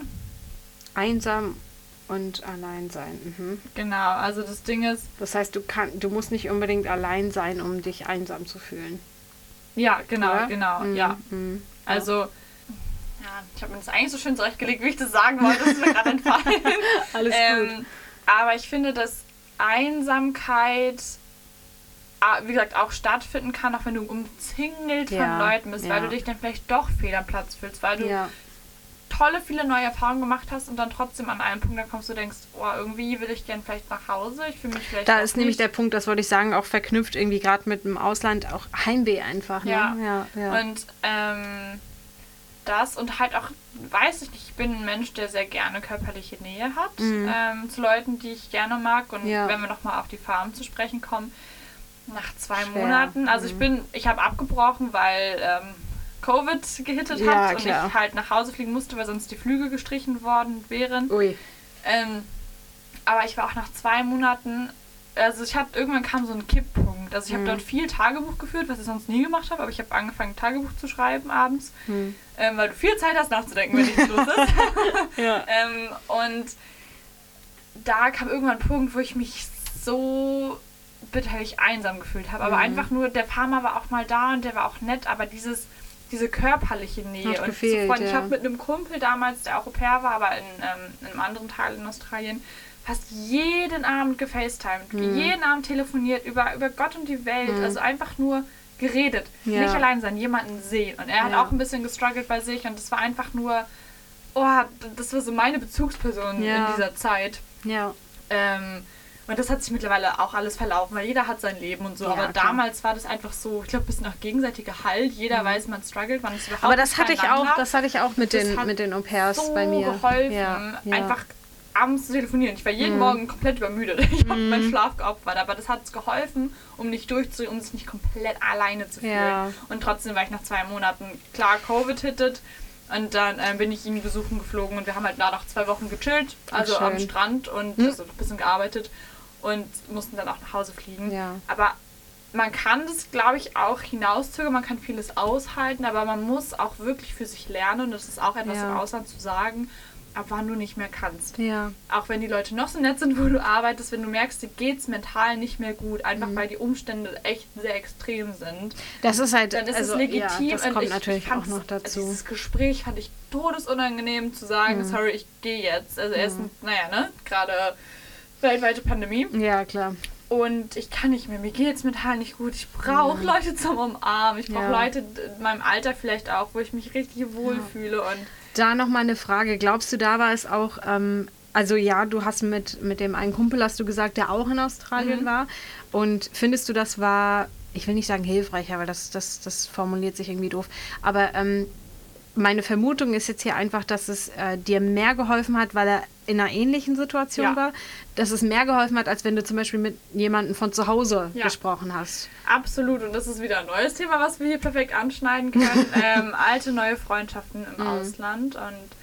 Einsam und allein sein. Mhm. Genau, also das Ding ist, Das heißt, du, kann, du musst nicht unbedingt allein sein, um dich einsam zu fühlen. ja, genau, oder? genau, Mhm, ja. mhm. Also, ja, ich habe mir das eigentlich so schön zurechtgelegt, wie ich das sagen wollte, das ist mir gerade entfallen. Alles gut. Ähm, aber ich finde, dass Einsamkeit, wie gesagt, auch stattfinden kann, auch wenn du umzingelt Ja, von Leuten bist, ja. weil du dich dann vielleicht doch fehl am Platz fühlst, weil du Ja. tolle, viele neue Erfahrungen gemacht hast und dann trotzdem an einen Punkt dann kommst, du denkst, oh, irgendwie will ich gern vielleicht nach Hause, ich fühle mich vielleicht Da ist nämlich der Punkt, das wollte ich sagen, auch verknüpft irgendwie gerade mit dem Ausland, auch Heimweh einfach. Ne? Ja. ja, ja. Und ähm, das und halt auch, weiß ich nicht, ich bin ein Mensch, der sehr gerne körperliche Nähe hat Mhm. ähm, zu Leuten, die ich gerne mag. Und wenn wir nochmal auf die Farm zu sprechen kommen, nach zwei Schwer. Monaten, also ich Mhm. bin, ich habe abgebrochen, weil ähm, Covid gehittet Ja, hat und klar. ich halt nach Hause fliegen musste, weil sonst die Flüge gestrichen worden wären. Ui. Ähm, aber ich war auch nach zwei Monaten, also ich hatte, irgendwann kam so ein Kipppunkt. Also ich Mhm. habe dort viel Tagebuch geführt, was ich sonst nie gemacht habe, aber ich habe angefangen, Tagebuch zu schreiben abends, Hm. ähm, weil du viel Zeit hast nachzudenken, wenn nichts los ist. Ja. ähm, und da kam irgendwann ein Punkt, wo ich mich so bitterlich einsam gefühlt habe. Aber Mhm. einfach nur, der Farmer war auch mal da und der war auch nett, aber dieses, diese körperliche Nähe. Hat und gefehlt, so Freunde, ich ja. habe mit einem Kumpel damals, der auch Au pair war, aber in, ähm, in einem anderen Teil in Australien, fast jeden Abend gefacetimed, Mhm. jeden Abend telefoniert über, über Gott und die Welt. Mhm. Also einfach nur geredet. Ja. Nicht allein sein, jemanden sehen. Und er hat Ja. auch ein bisschen gestruggelt bei sich und das war einfach nur, oh, das war so meine Bezugsperson Ja. in dieser Zeit. Ja. Ähm, und das hat sich mittlerweile auch alles verlaufen, weil jeder hat sein Leben und so. Ja, aber klar. damals war das einfach so, ich glaube, ein bisschen auch gegenseitiger Halt. Jeder weiß, man struggelt, man ist überhaupt Mhm. Aber das hatte ich auch, das hatte ich auch mit Das den, mit den Au pairs so bei mir. geholfen, Ja, ja. einfach abends zu telefonieren. Ich war jeden Mhm. Morgen komplett übermüdet. Ich habe meinen Schlaf geopfert, aber das hat geholfen, um nicht durchzudrehen, um sich nicht komplett alleine zu fühlen. Ja. Und trotzdem war ich nach zwei Monaten klar Covid hittet. Und dann ähm, bin ich ihn besuchen geflogen und wir haben halt da noch zwei Wochen gechillt, also am Strand und Hm. also ein bisschen gearbeitet und mussten dann auch nach Hause fliegen. Ja. Aber man kann das, glaube ich, auch hinauszögern, man kann vieles aushalten, aber man muss auch wirklich für sich lernen und das ist auch etwas Ja. im Ausland zu sagen, ab wann du nicht mehr kannst. Ja. Auch wenn die Leute noch so nett sind, wo du arbeitest, wenn du merkst, dir geht es mental nicht mehr gut, einfach Mhm. weil die Umstände echt sehr extrem sind, Das ist halt, dann ist also, es legitim. Ja, das und kommt ich, natürlich ich auch noch das- dazu. Dieses Gespräch fand ich todesunangenehm zu sagen, Mhm. sorry, ich gehe jetzt. Also erstens, naja, ne, gerade weltweite Pandemie. Ja, klar. Und ich kann nicht mehr, mir geht es mental nicht gut. Ich brauche Leute zum Umarmen. Ich brauche Ja. Leute in meinem Alter vielleicht auch, wo ich mich richtig wohlfühle. Und Da nochmal eine Frage. Glaubst du, da war es auch, ähm, also ja, du hast mit, mit dem einen Kumpel, hast du gesagt, der auch in Australien Mhm. war. Und findest du, das war, ich will nicht sagen hilfreicher, weil das, das, das formuliert sich irgendwie doof, aber ähm, meine Vermutung ist jetzt hier einfach, dass es äh, dir mehr geholfen hat, weil er in einer ähnlichen Situation Ja. war, dass es mehr geholfen hat, als wenn du zum Beispiel mit jemandem von zu Hause Ja. gesprochen hast. absolut, und das ist wieder ein neues Thema, was wir hier perfekt anschneiden können. ähm, alte, neue Freundschaften im Ausland. Und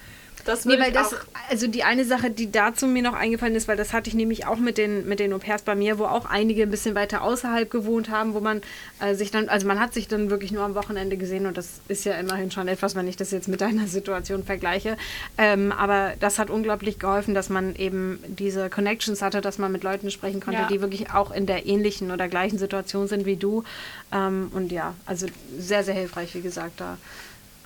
das. Nee, weil das, also die eine Sache, die dazu mir noch eingefallen ist, weil das hatte ich nämlich auch mit den, mit den Au pairs bei mir, wo auch einige ein bisschen weiter außerhalb gewohnt haben, wo man äh, sich dann, also man hat sich dann wirklich nur am Wochenende gesehen und das ist ja immerhin schon etwas, wenn ich das jetzt mit deiner Situation vergleiche. Ähm, aber das hat unglaublich geholfen, dass man eben diese Connections hatte, dass man mit Leuten sprechen konnte, Ja. die wirklich auch in der ähnlichen oder gleichen Situation sind wie du. Ähm, und ja, also sehr, sehr hilfreich, wie gesagt, da.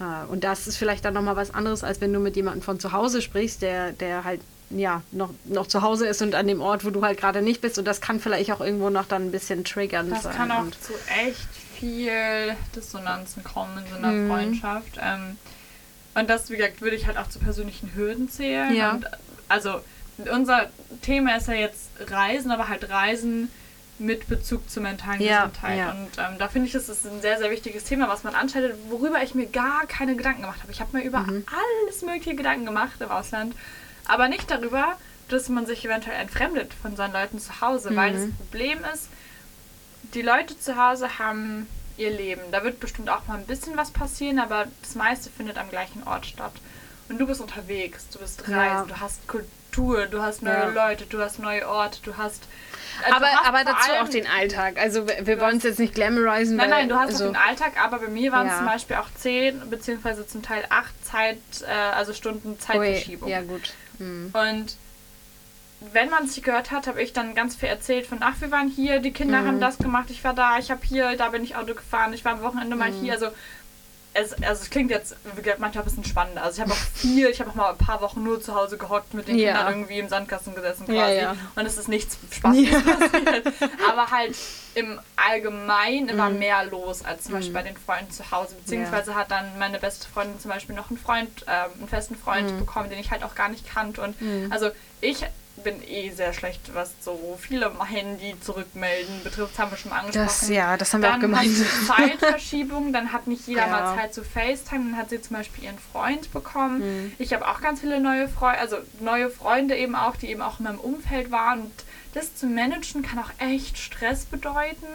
Ah, Und das ist vielleicht dann nochmal was anderes, als wenn du mit jemandem von zu Hause sprichst, der, der halt ja noch, noch zu Hause ist und an dem Ort, wo du halt gerade nicht bist. Und das kann vielleicht auch irgendwo noch dann ein bisschen triggernd Das sein. kann auch zu echt viel Dissonanzen kommen in so einer Mhm. Freundschaft. Ähm, und das, wie gesagt, würde ich halt auch zu persönlichen Hürden zählen. Ja. Und, also unser Thema ist ja jetzt Reisen, aber halt Reisen mit Bezug zur mentalen Ja, Gesundheit. ja. Und ähm, da finde ich, das ist ein sehr, sehr wichtiges Thema, was man anschaltet, worüber ich mir gar keine Gedanken gemacht habe. Ich habe mir über Mhm. alles mögliche Gedanken gemacht im Ausland, aber nicht darüber, dass man sich eventuell entfremdet von seinen Leuten zu Hause, weil das Mhm. Problem ist, die Leute zu Hause haben ihr Leben. Da wird bestimmt auch mal ein bisschen was passieren, aber das meiste findet am gleichen Ort statt. Und du bist unterwegs, du bist reisen, Ja. du hast Kultur, du hast neue Ja. Leute, du hast neue Orte, du hast. also aber du aber dazu auch den Alltag. Also wir, wollen es jetzt nicht glamourisen. Nein, nein, du hast also, den Alltag, aber bei mir waren es Ja. zum Beispiel auch zehn, beziehungsweise zum Teil acht Zeit, äh, also Stunden Zeitverschiebung. Ui, ja, gut. Hm. Und wenn man sich gehört hat, habe ich dann ganz viel erzählt von, ach, wir waren hier, die Kinder Mhm. haben das gemacht, ich war da, ich habe hier, da bin ich Auto gefahren, ich war am Wochenende mal Mhm. hier. Also es, also es klingt jetzt wie gesagt, manchmal ein bisschen spannender. Also ich habe auch viel, ich habe auch mal ein paar Wochen nur zu Hause gehockt mit den Ja. Kindern irgendwie im Sandkasten gesessen quasi. Ja, ja. Und es ist nichts Spaßiges passiert. Aber halt im Allgemeinen war mehr los als zum Beispiel Mhm. bei den Freunden zu Hause. Beziehungsweise hat dann meine beste Freundin zum Beispiel noch einen Freund, ähm, einen festen Freund Mhm. bekommen, den ich halt auch gar nicht kannte. Und Mhm. also ich bin eh sehr schlecht, was so viele Handy zurückmelden betrifft. Das haben wir schon mal angesprochen. Das, ja, das haben wir auch gemeint. Zeitverschiebung, dann hat nicht jeder Ja. mal Zeit zu FaceTime, dann hat sie zum Beispiel ihren Freund bekommen. Mhm. Ich habe auch ganz viele neue Freunde, also neue Freunde eben auch, die eben auch in meinem Umfeld waren. Und das zu managen kann auch echt Stress bedeuten.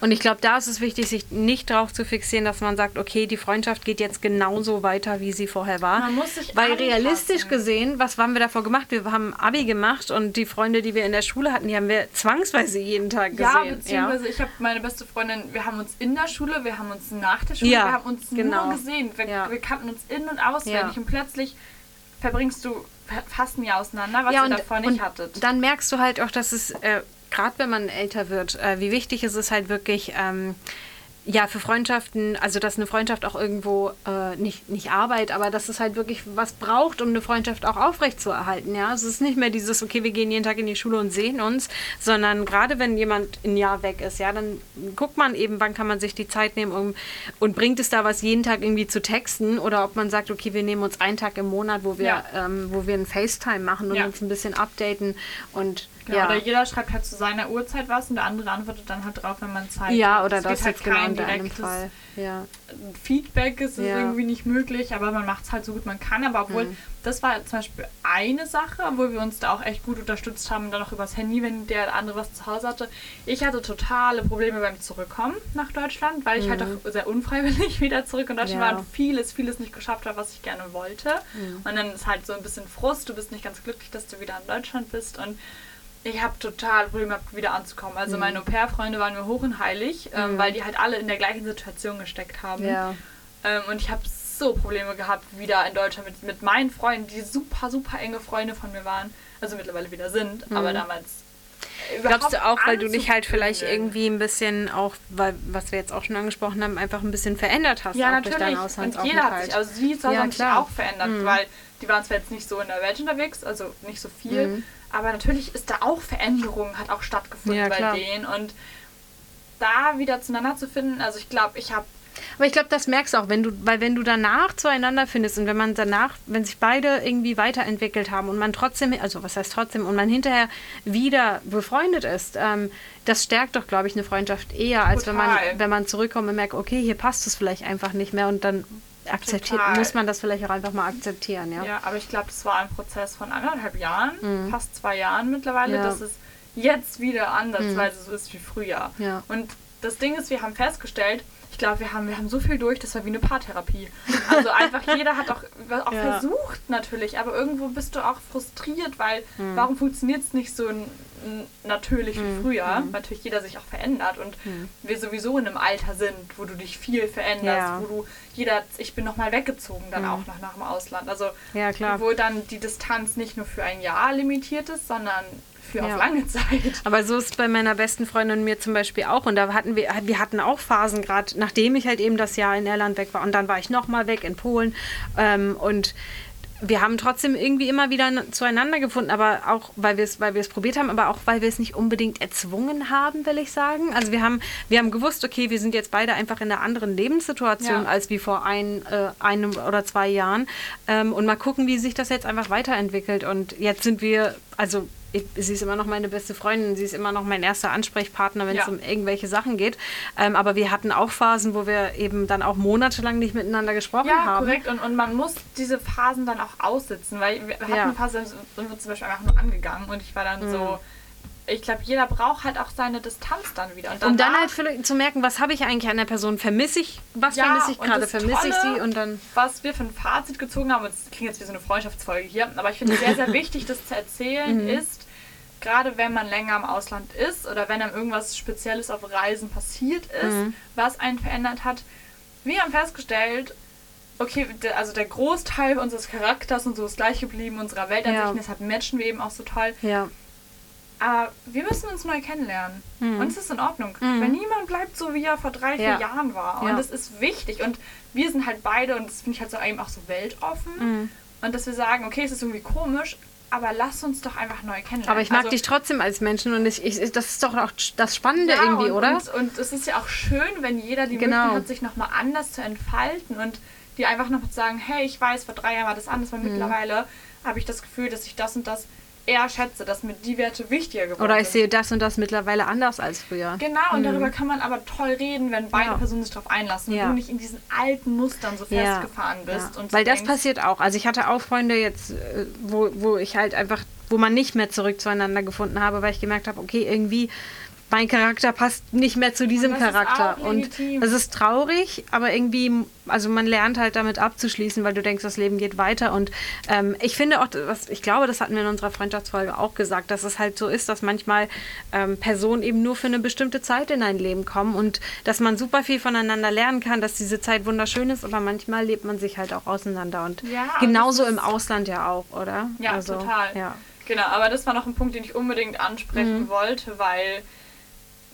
Und ich glaube, da ist es wichtig, sich nicht darauf zu fixieren, dass man sagt, okay, die Freundschaft geht jetzt genauso weiter, wie sie vorher war. Man muss sich Weil anpassen. realistisch gesehen, was haben wir davor gemacht? Wir haben Abi gemacht und die Freunde, die wir in der Schule hatten, die haben wir zwangsweise jeden Tag Ja, gesehen. beziehungsweise ich habe meine beste Freundin, wir haben uns in der Schule, wir haben uns nach der Schule, Ja, wir haben uns genau. nur gesehen. Wir, Ja. wir kannten uns in- und auswendig Ja. und plötzlich verbringst du fast ein Jahr auseinander, was ja, ihr und, davor nicht und hattet. dann merkst du halt auch, dass es, äh, gerade wenn man älter wird, äh, wie wichtig ist es halt wirklich, ähm, ja, für Freundschaften, also dass eine Freundschaft auch irgendwo äh, nicht, nicht Arbeit, aber dass es halt wirklich was braucht, um eine Freundschaft auch aufrechtzuerhalten. Ja, es ist nicht mehr dieses, okay, wir gehen jeden Tag in die Schule und sehen uns, sondern gerade wenn jemand ein Jahr weg ist, ja, dann guckt man eben, wann kann man sich die Zeit nehmen um, und bringt es da was, jeden Tag irgendwie zu texten oder ob man sagt, okay, wir nehmen uns einen Tag im Monat, wo wir, Ja. ähm, wo wir ein FaceTime machen und Ja. uns ein bisschen updaten und Genau, ja. Oder jeder schreibt halt zu seiner Uhrzeit was und der andere antwortet dann halt drauf, wenn man Zeit ja, hat. oder Es das gibt halt genau kein in deinem direktes Fall. Ja. Feedback ist Ja. irgendwie nicht möglich, aber man macht es halt so gut man kann. Aber obwohl, Mhm. das war zum Beispiel eine Sache, wo wir uns da auch echt gut unterstützt haben, dann auch übers Handy, wenn der andere was zu Hause hatte. Ich hatte totale Probleme beim Zurückkommen nach Deutschland, weil ich halt auch sehr unfreiwillig wieder zurück in Deutschland Mhm. Ja. war und vieles, vieles nicht geschafft habe, was ich gerne wollte. Mhm. Und dann ist halt so ein bisschen Frust, du bist nicht ganz glücklich, dass du wieder in Deutschland bist und ich habe total Probleme gehabt, wieder anzukommen. Mhm. Also meine Au-pair-Freunde waren mir hoch und heilig, ähm, weil die halt alle in der gleichen Situation gesteckt haben. Ja. Ähm, und ich habe so Probleme gehabt, wieder in Deutschland mit, mit meinen Freunden, die super, super enge Freunde von mir waren. Also mittlerweile wieder sind, aber damals. Mhm. Glaubst du auch, weil du dich halt vielleicht irgendwie ein bisschen auch, weil, was wir jetzt auch schon angesprochen haben, einfach ein bisschen verändert hast Ja, auch durch deinen natürlich. Und jeder hat sich, Auslandsaufenthalt? also sie zu Hause Ja, haben sich auch verändert, weil die waren zwar jetzt nicht so in der Welt unterwegs, also nicht so viel, Mhm. Aber natürlich ist da auch Veränderung, hat auch stattgefunden Ja, bei denen und da wieder zueinander zu finden, also ich glaube, ich habe Aber ich glaube, das merkst du auch, wenn du, weil wenn du danach zueinander findest und wenn man danach, wenn sich beide irgendwie weiterentwickelt haben und man trotzdem, also was heißt trotzdem, und man hinterher wieder befreundet ist, ähm, das stärkt doch, glaube ich, eine Freundschaft eher, als wenn man, Total. wenn man zurückkommt und merkt, okay, hier passt es vielleicht einfach nicht mehr und dann akzeptiert, Total. muss man das vielleicht auch einfach mal akzeptieren, ja. Ja, aber ich glaube, das war ein Prozess von anderthalb Jahren, fast zwei Jahren mittlerweile, Mhm. Ja. dass es jetzt wieder ansatzweise so ist wie früher. Ja. Und das Ding ist, wir haben festgestellt, glaube, wir haben, wir haben so viel durch, das war wie eine Paartherapie. Also einfach jeder hat auch, auch Ja. versucht natürlich, aber irgendwo bist du auch frustriert, weil Mhm. warum funktioniert es nicht so natürlich wie früher? Mhm. Natürlich jeder sich auch verändert und wir sowieso in einem Alter sind, wo du dich viel veränderst, Ja. Mhm. wo du jeder, ich bin nochmal weggezogen dann auch noch nach dem Ausland. Also Ja, wo dann die Distanz nicht nur für ein Jahr limitiert ist, sondern für Ja. auf lange Zeit. Aber so ist es bei meiner besten Freundin und mir zum Beispiel auch. Und da hatten wir, wir hatten auch Phasen, gerade nachdem ich halt eben das Jahr in Irland weg war. Und dann war ich nochmal weg in Polen. Ähm, und wir haben trotzdem irgendwie immer wieder zueinander gefunden, aber auch, weil wir es weil probiert haben, aber auch, weil wir es nicht unbedingt erzwungen haben, will ich sagen. Also wir haben, wir haben gewusst, okay, wir sind jetzt beide einfach in einer anderen Lebenssituation Ja. als wie vor ein, äh, einem oder zwei Jahren. Ähm, und mal gucken, wie sich das jetzt einfach weiterentwickelt. Und jetzt sind wir, also ich, sie ist immer noch meine beste Freundin, sie ist immer noch mein erster Ansprechpartner, wenn es Ja. um irgendwelche Sachen geht. Ähm, aber wir hatten auch Phasen, wo wir eben dann auch monatelang nicht miteinander gesprochen Ja, haben. korrekt. Und, und man muss diese Phasen dann auch aussitzen, weil wir hatten Ja. eine Phase, da sind wir zum Beispiel einfach nur angegangen und ich war dann Mhm. so, ich glaube, jeder braucht halt auch seine Distanz dann wieder. Und Um dann halt zu merken, was habe ich eigentlich an der Person? Vermisse ich, was Ja, vermisse ich gerade? Vermisse ich sie? Und dann. was wir für ein Fazit gezogen haben, das klingt jetzt wie so eine Freundschaftsfolge hier, aber ich finde es sehr, sehr wichtig, das zu erzählen, Mhm. ist, gerade wenn man länger im Ausland ist oder wenn einem irgendwas Spezielles auf Reisen passiert ist, Mhm. was einen verändert hat, wir haben festgestellt, okay, also der Großteil unseres Charakters und so ist gleich geblieben, unserer Weltansicht, Ja. deshalb matchen wir eben auch so toll. Ja. Aber wir müssen uns neu kennenlernen. Und es ist in Ordnung. Mhm. Weil niemand bleibt so, wie er vor drei, vier Ja. Jahren war. Und Ja. das ist wichtig. Und wir sind halt beide, und das finde ich halt so eben auch so weltoffen. Mhm. Und dass wir sagen, okay, es ist irgendwie komisch, aber lass uns doch einfach neu kennenlernen. Aber ich mag Also, dich trotzdem als Menschen und ich, ich, das ist doch auch das Spannende ja, irgendwie, und, oder? Und, und es ist ja auch schön, wenn jeder die Genau. Möglichkeit hat, sich nochmal anders zu entfalten und die einfach noch sagen, hey, ich weiß, vor drei Jahren war das anders, Mhm. aber mittlerweile habe ich das Gefühl, dass ich das und das eher schätze, dass mir die Werte wichtiger geworden Oder ich sind. sehe das und das mittlerweile anders als früher. Genau, und darüber kann man aber toll reden, wenn beide Mhm. Ja. Personen sich darauf einlassen Ja. und du nicht in diesen alten Mustern so festgefahren bist. Ja. Und Weil das denkst, passiert auch. Also ich hatte auch Freunde jetzt, äh, wo, wo ich halt einfach, wo man nicht mehr zurück zueinander gefunden habe, weil ich gemerkt habe, okay, irgendwie mein Charakter passt nicht mehr zu diesem Charakter. Und es ist traurig, aber irgendwie, also man lernt halt damit abzuschließen, weil du denkst, das Leben geht weiter. Und ähm, ich finde auch, was, ich glaube, das hatten wir in unserer Freundschaftsfolge auch gesagt, dass es halt so ist, dass manchmal ähm, Personen eben nur für eine bestimmte Zeit in ein Leben kommen und dass man super viel voneinander lernen kann, dass diese Zeit wunderschön ist, aber manchmal lebt man sich halt auch auseinander. Und Ja, genauso im Ausland ja auch, oder? Ja, Also, total. Ja. Genau, aber das war noch ein Punkt, den ich unbedingt ansprechen wollte, weil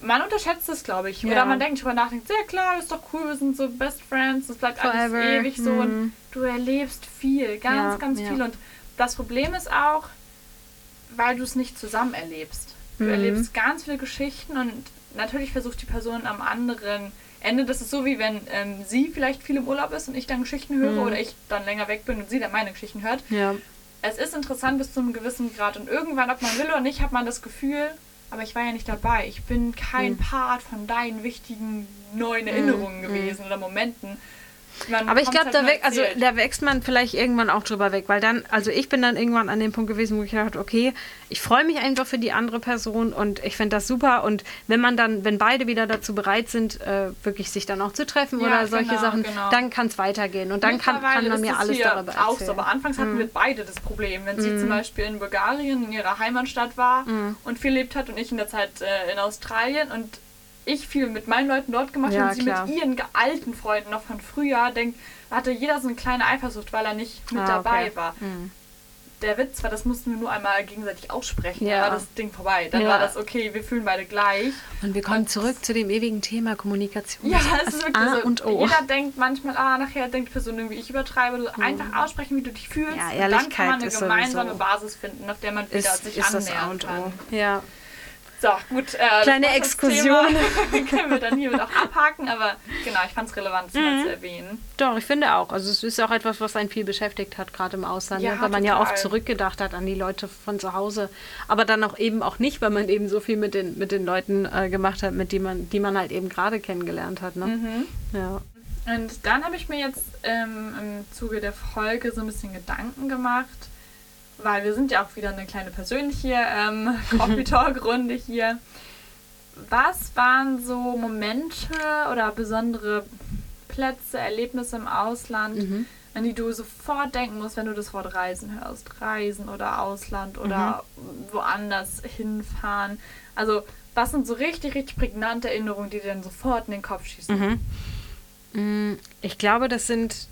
man unterschätzt es, glaube ich. Oder Ja. man denkt drüber nachdenkt, sehr klar, ist doch cool, wir sind so Best Friends, das bleibt alles Forever. ewig so Mhm. und du erlebst viel, ganz, Ja, ganz ja. viel. Und das Problem ist auch, weil du es nicht zusammen erlebst. Du Mhm. erlebst ganz viele Geschichten und natürlich versucht die Person am anderen Ende, das ist so wie wenn ähm, sie vielleicht viel im Urlaub ist und ich dann Geschichten höre Mhm. oder ich dann länger weg bin und sie dann meine Geschichten hört ja. es ist interessant bis zu einem gewissen Grad und irgendwann, ob man will oder nicht, hat man das Gefühl, aber ich war ja nicht dabei. Ich bin kein Hm. Part von deinen wichtigen neuen Erinnerungen gewesen oder Momenten. Man Aber ich glaube, da, halt weg, also, da wächst man vielleicht irgendwann auch drüber weg, weil dann, also ich bin dann irgendwann an dem Punkt gewesen, wo ich dachte, okay, ich freue mich einfach für die andere Person und ich finde das super und wenn man dann, wenn beide wieder dazu bereit sind, äh, wirklich sich dann auch zu treffen Ja, oder solche genau, Sachen, genau. dann kann es weitergehen und dann kann, kann man mir alles darüber erzählen. Mhm. auch so. Aber anfangs hatten wir beide das Problem. Wenn sie zum Beispiel in Bulgarien, in ihrer Heimatstadt war Mhm. und viel lebt hat und ich in der Zeit äh, in Australien und ich viel mit meinen Leuten dort gemacht Ja, habe und sie klar. mit ihren alten Freunden noch von früher denkt, hatte jeder so eine kleine Eifersucht, weil er nicht mit Ah, dabei okay. war. Mhm. Der Witz war, das mussten wir nur einmal gegenseitig aussprechen. Ja. Dann war das Ding vorbei. Dann Ja. war das okay, wir fühlen beide gleich. Und wir kommen zurück zu dem ewigen Thema Kommunikation. Ja, Das es ist A wirklich so. und O. Jeder denkt manchmal, ah, nachher denkt die Person irgendwie, ich übertreibe. Du einfach aussprechen, wie du dich fühlst. Ja, und dann kann Ehrlichkeit man eine gemeinsame sowieso- Basis finden, auf der man wieder ist, sich ist das A annähern und kann. O. Ja. So, gut. Äh, Kleine Exkursion. Können wir dann hiermit auch abhaken, aber genau, ich fand es relevant, das Mhm. mal zu erwähnen. Doch, ich finde auch. Also es ist auch etwas, was einen viel beschäftigt hat, gerade im Ausland, Ja, ne? weil man ja total. oft zurückgedacht hat an die Leute von zu Hause, aber dann auch eben auch nicht, weil man eben so viel mit den, mit den Leuten äh, gemacht hat, mit die man, die man halt eben gerade kennengelernt hat. Ne? Mhm. Ja. Und dann habe ich mir jetzt ähm, im Zuge der Folge so ein bisschen Gedanken gemacht, weil wir sind ja auch wieder eine kleine persönliche ähm, Coffee Talk Runde hier. Was waren so Momente oder besondere Plätze, Erlebnisse im Ausland, Mhm. an die du sofort denken musst, wenn du das Wort Reisen hörst? Reisen oder Ausland oder woanders hinfahren. Also, was sind so richtig, richtig prägnante Erinnerungen, die dir dann sofort in den Kopf schießen? Mm, Ich glaube, das sind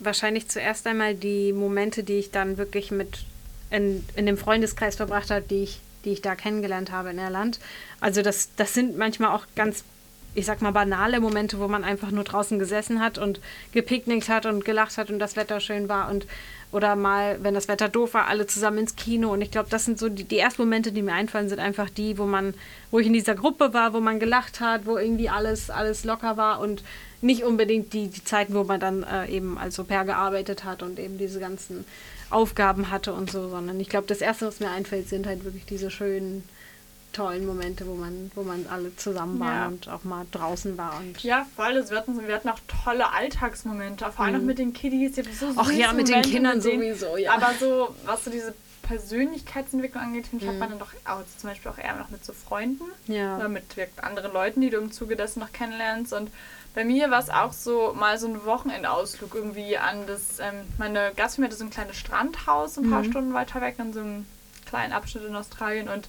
wahrscheinlich zuerst einmal die Momente, die ich dann wirklich mit in, in dem Freundeskreis verbracht habe, die ich, die ich da kennengelernt habe in Irland. Also das, das sind manchmal auch ganz, ich sag mal, banale Momente, wo man einfach nur draußen gesessen hat und gepicknickt hat und gelacht hat und das Wetter schön war und oder mal, wenn das Wetter doof war, alle zusammen ins Kino. Und ich glaube, das sind so die, die ersten Momente, die mir einfallen, sind einfach die, wo man, wo ich in dieser Gruppe war, wo man gelacht hat, wo irgendwie alles, alles locker war und nicht unbedingt die, die Zeiten, wo man dann äh, eben als Au-pair gearbeitet hat und eben diese ganzen Aufgaben hatte und so, sondern ich glaube, das Erste, was mir einfällt, sind halt wirklich diese schönen, tollen Momente, wo man, wo man alle zusammen waren Ja. und auch mal draußen war. Und Ja, voll. Das wir, hatten, wir hatten auch tolle Alltagsmomente, vor allem auch mit den Kiddies. So Mhm. Ach ja, mit den Momente Kindern mit denen. sowieso, ja. Aber so, was so diese Persönlichkeitsentwicklung angeht, finde ich, Mhm. hat man dann doch auch zum Beispiel auch eher noch mit so Freunden Ja. oder mit anderen Leuten, die du im Zuge dessen noch kennenlernst. Und bei mir war es auch so mal so ein Wochenendausflug irgendwie an das, ähm, meine Gastfamilie hatte so ein kleines Strandhaus ein paar Mhm. Stunden weiter weg, an so einem kleinen Abschnitt in Australien und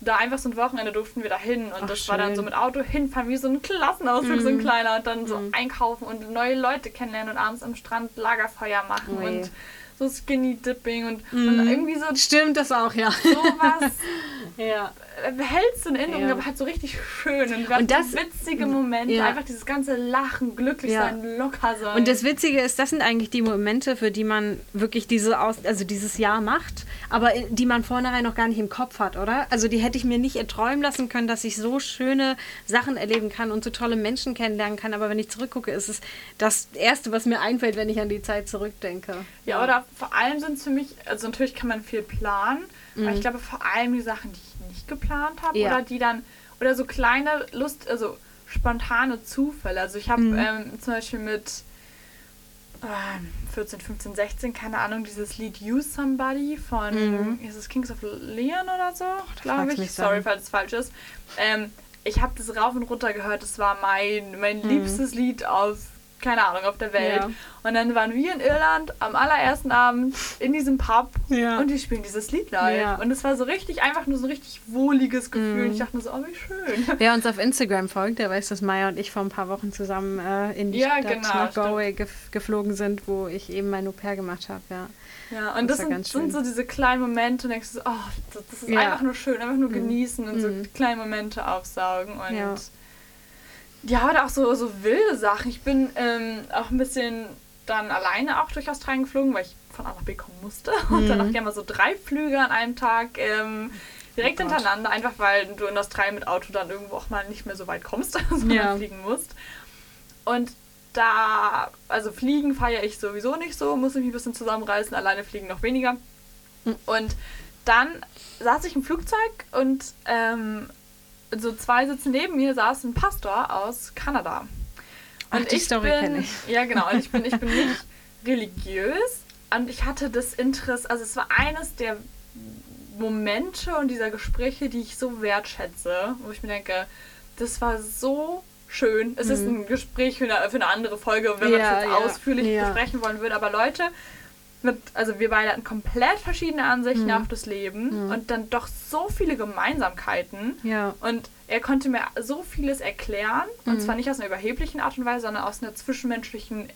da einfach so ein Wochenende durften wir da hin und Ach, das war dann schön. so mit Auto hinfahren, wie so ein Klassenausflug, so ein Mhm. kleiner und dann so Mhm. einkaufen und neue Leute kennenlernen und abends am Strand Lagerfeuer machen Oh und so Skinny Dipping und, Mhm. und irgendwie so Stimmt das auch, ja. sowas ja. Äh, behältst du in Erinnerung, Ja. aber halt so richtig schön und, Und das- witzige Momente, Ja. einfach dieses ganze Lachen, glücklich Ja. sein, locker sein. Und das Witzige ist, das sind eigentlich die Momente, für die man wirklich diese Aus also dieses Jahr macht, aber in- die man vornherein noch gar nicht im Kopf hat, oder? Also die hätte ich mir nicht erträumen lassen können, dass ich so schöne Sachen erleben kann und so tolle Menschen kennenlernen kann. Aber wenn ich zurückgucke, ist es das Erste, was mir einfällt, wenn ich an die Zeit zurückdenke. Ja, oder vor allem sind es für mich, also natürlich kann man viel planen, aber ich glaube vor allem die Sachen, die nicht geplant habe. Ja. oder die dann, oder so kleine Lust, also spontane Zufälle. Also ich habe Mhm. ähm, zum Beispiel mit ähm, 14, 15, 16, keine Ahnung, dieses Lied Use Somebody von, mhm. ist es Kings of Leon oder so, glaube ich. Sorry, falls es falsch ist. Ähm, ich habe das rauf und runter gehört. Das war mein, mein mhm. liebstes Lied aus keine Ahnung, auf der Welt. Ja. Und dann waren wir in Irland am allerersten Abend in diesem Pub ja. und die spielen dieses Lied live. Ja. Und es war so richtig, einfach nur so ein richtig wohliges Gefühl. Mhm. Ich dachte nur so, oh, wie schön. Wer uns auf Instagram folgt, der weiß, dass Maya und ich vor ein paar Wochen zusammen äh, in die Stadt genau, nach Galway ge geflogen sind, wo ich eben mein Au-pair gemacht habe. Ja. Ja, und das, das sind, sind, so diese kleinen Momente und denkst du so, oh, das, das ist einfach nur schön, einfach nur mhm. genießen und so mhm. kleine Momente aufsaugen und ja, oder auch so, so wilde Sachen. Ich bin ähm, auch ein bisschen dann alleine auch durch Australien geflogen, weil ich von A nach B kommen musste. Und dann auch gerne mal so drei Flüge an einem Tag ähm, direkt oh hintereinander, einfach weil du in Australien mit Auto dann irgendwo auch mal nicht mehr so weit kommst, sondern ja. fliegen musst. Und da, also fliegen feiere ich sowieso nicht so, muss ich mich ein bisschen zusammenreißen, alleine fliegen noch weniger. Hm. Und dann saß ich im Flugzeug und ähm, so zwei Sitze neben mir saß ein Pastor aus Kanada. Und Ach, die ich Story kenne ich. Ja, genau. Und ich bin, ich bin nicht religiös. Und ich hatte das Interesse, also es war eines der Momente und dieser Gespräche, die ich so wertschätze, wo ich mir denke, das war so schön. Es mhm. ist ein Gespräch für eine, für eine andere Folge, wenn ja, man es jetzt ja. ausführlich ja. besprechen wollen würde. Aber Leute, mit, also wir beide hatten komplett verschiedene Ansichten mhm. auf das Leben mhm. und dann doch so viele Gemeinsamkeiten. Ja. Und er konnte mir so vieles erklären. Und mhm. zwar nicht aus einer überheblichen Art und Weise, sondern aus einer zwischenmenschlichen,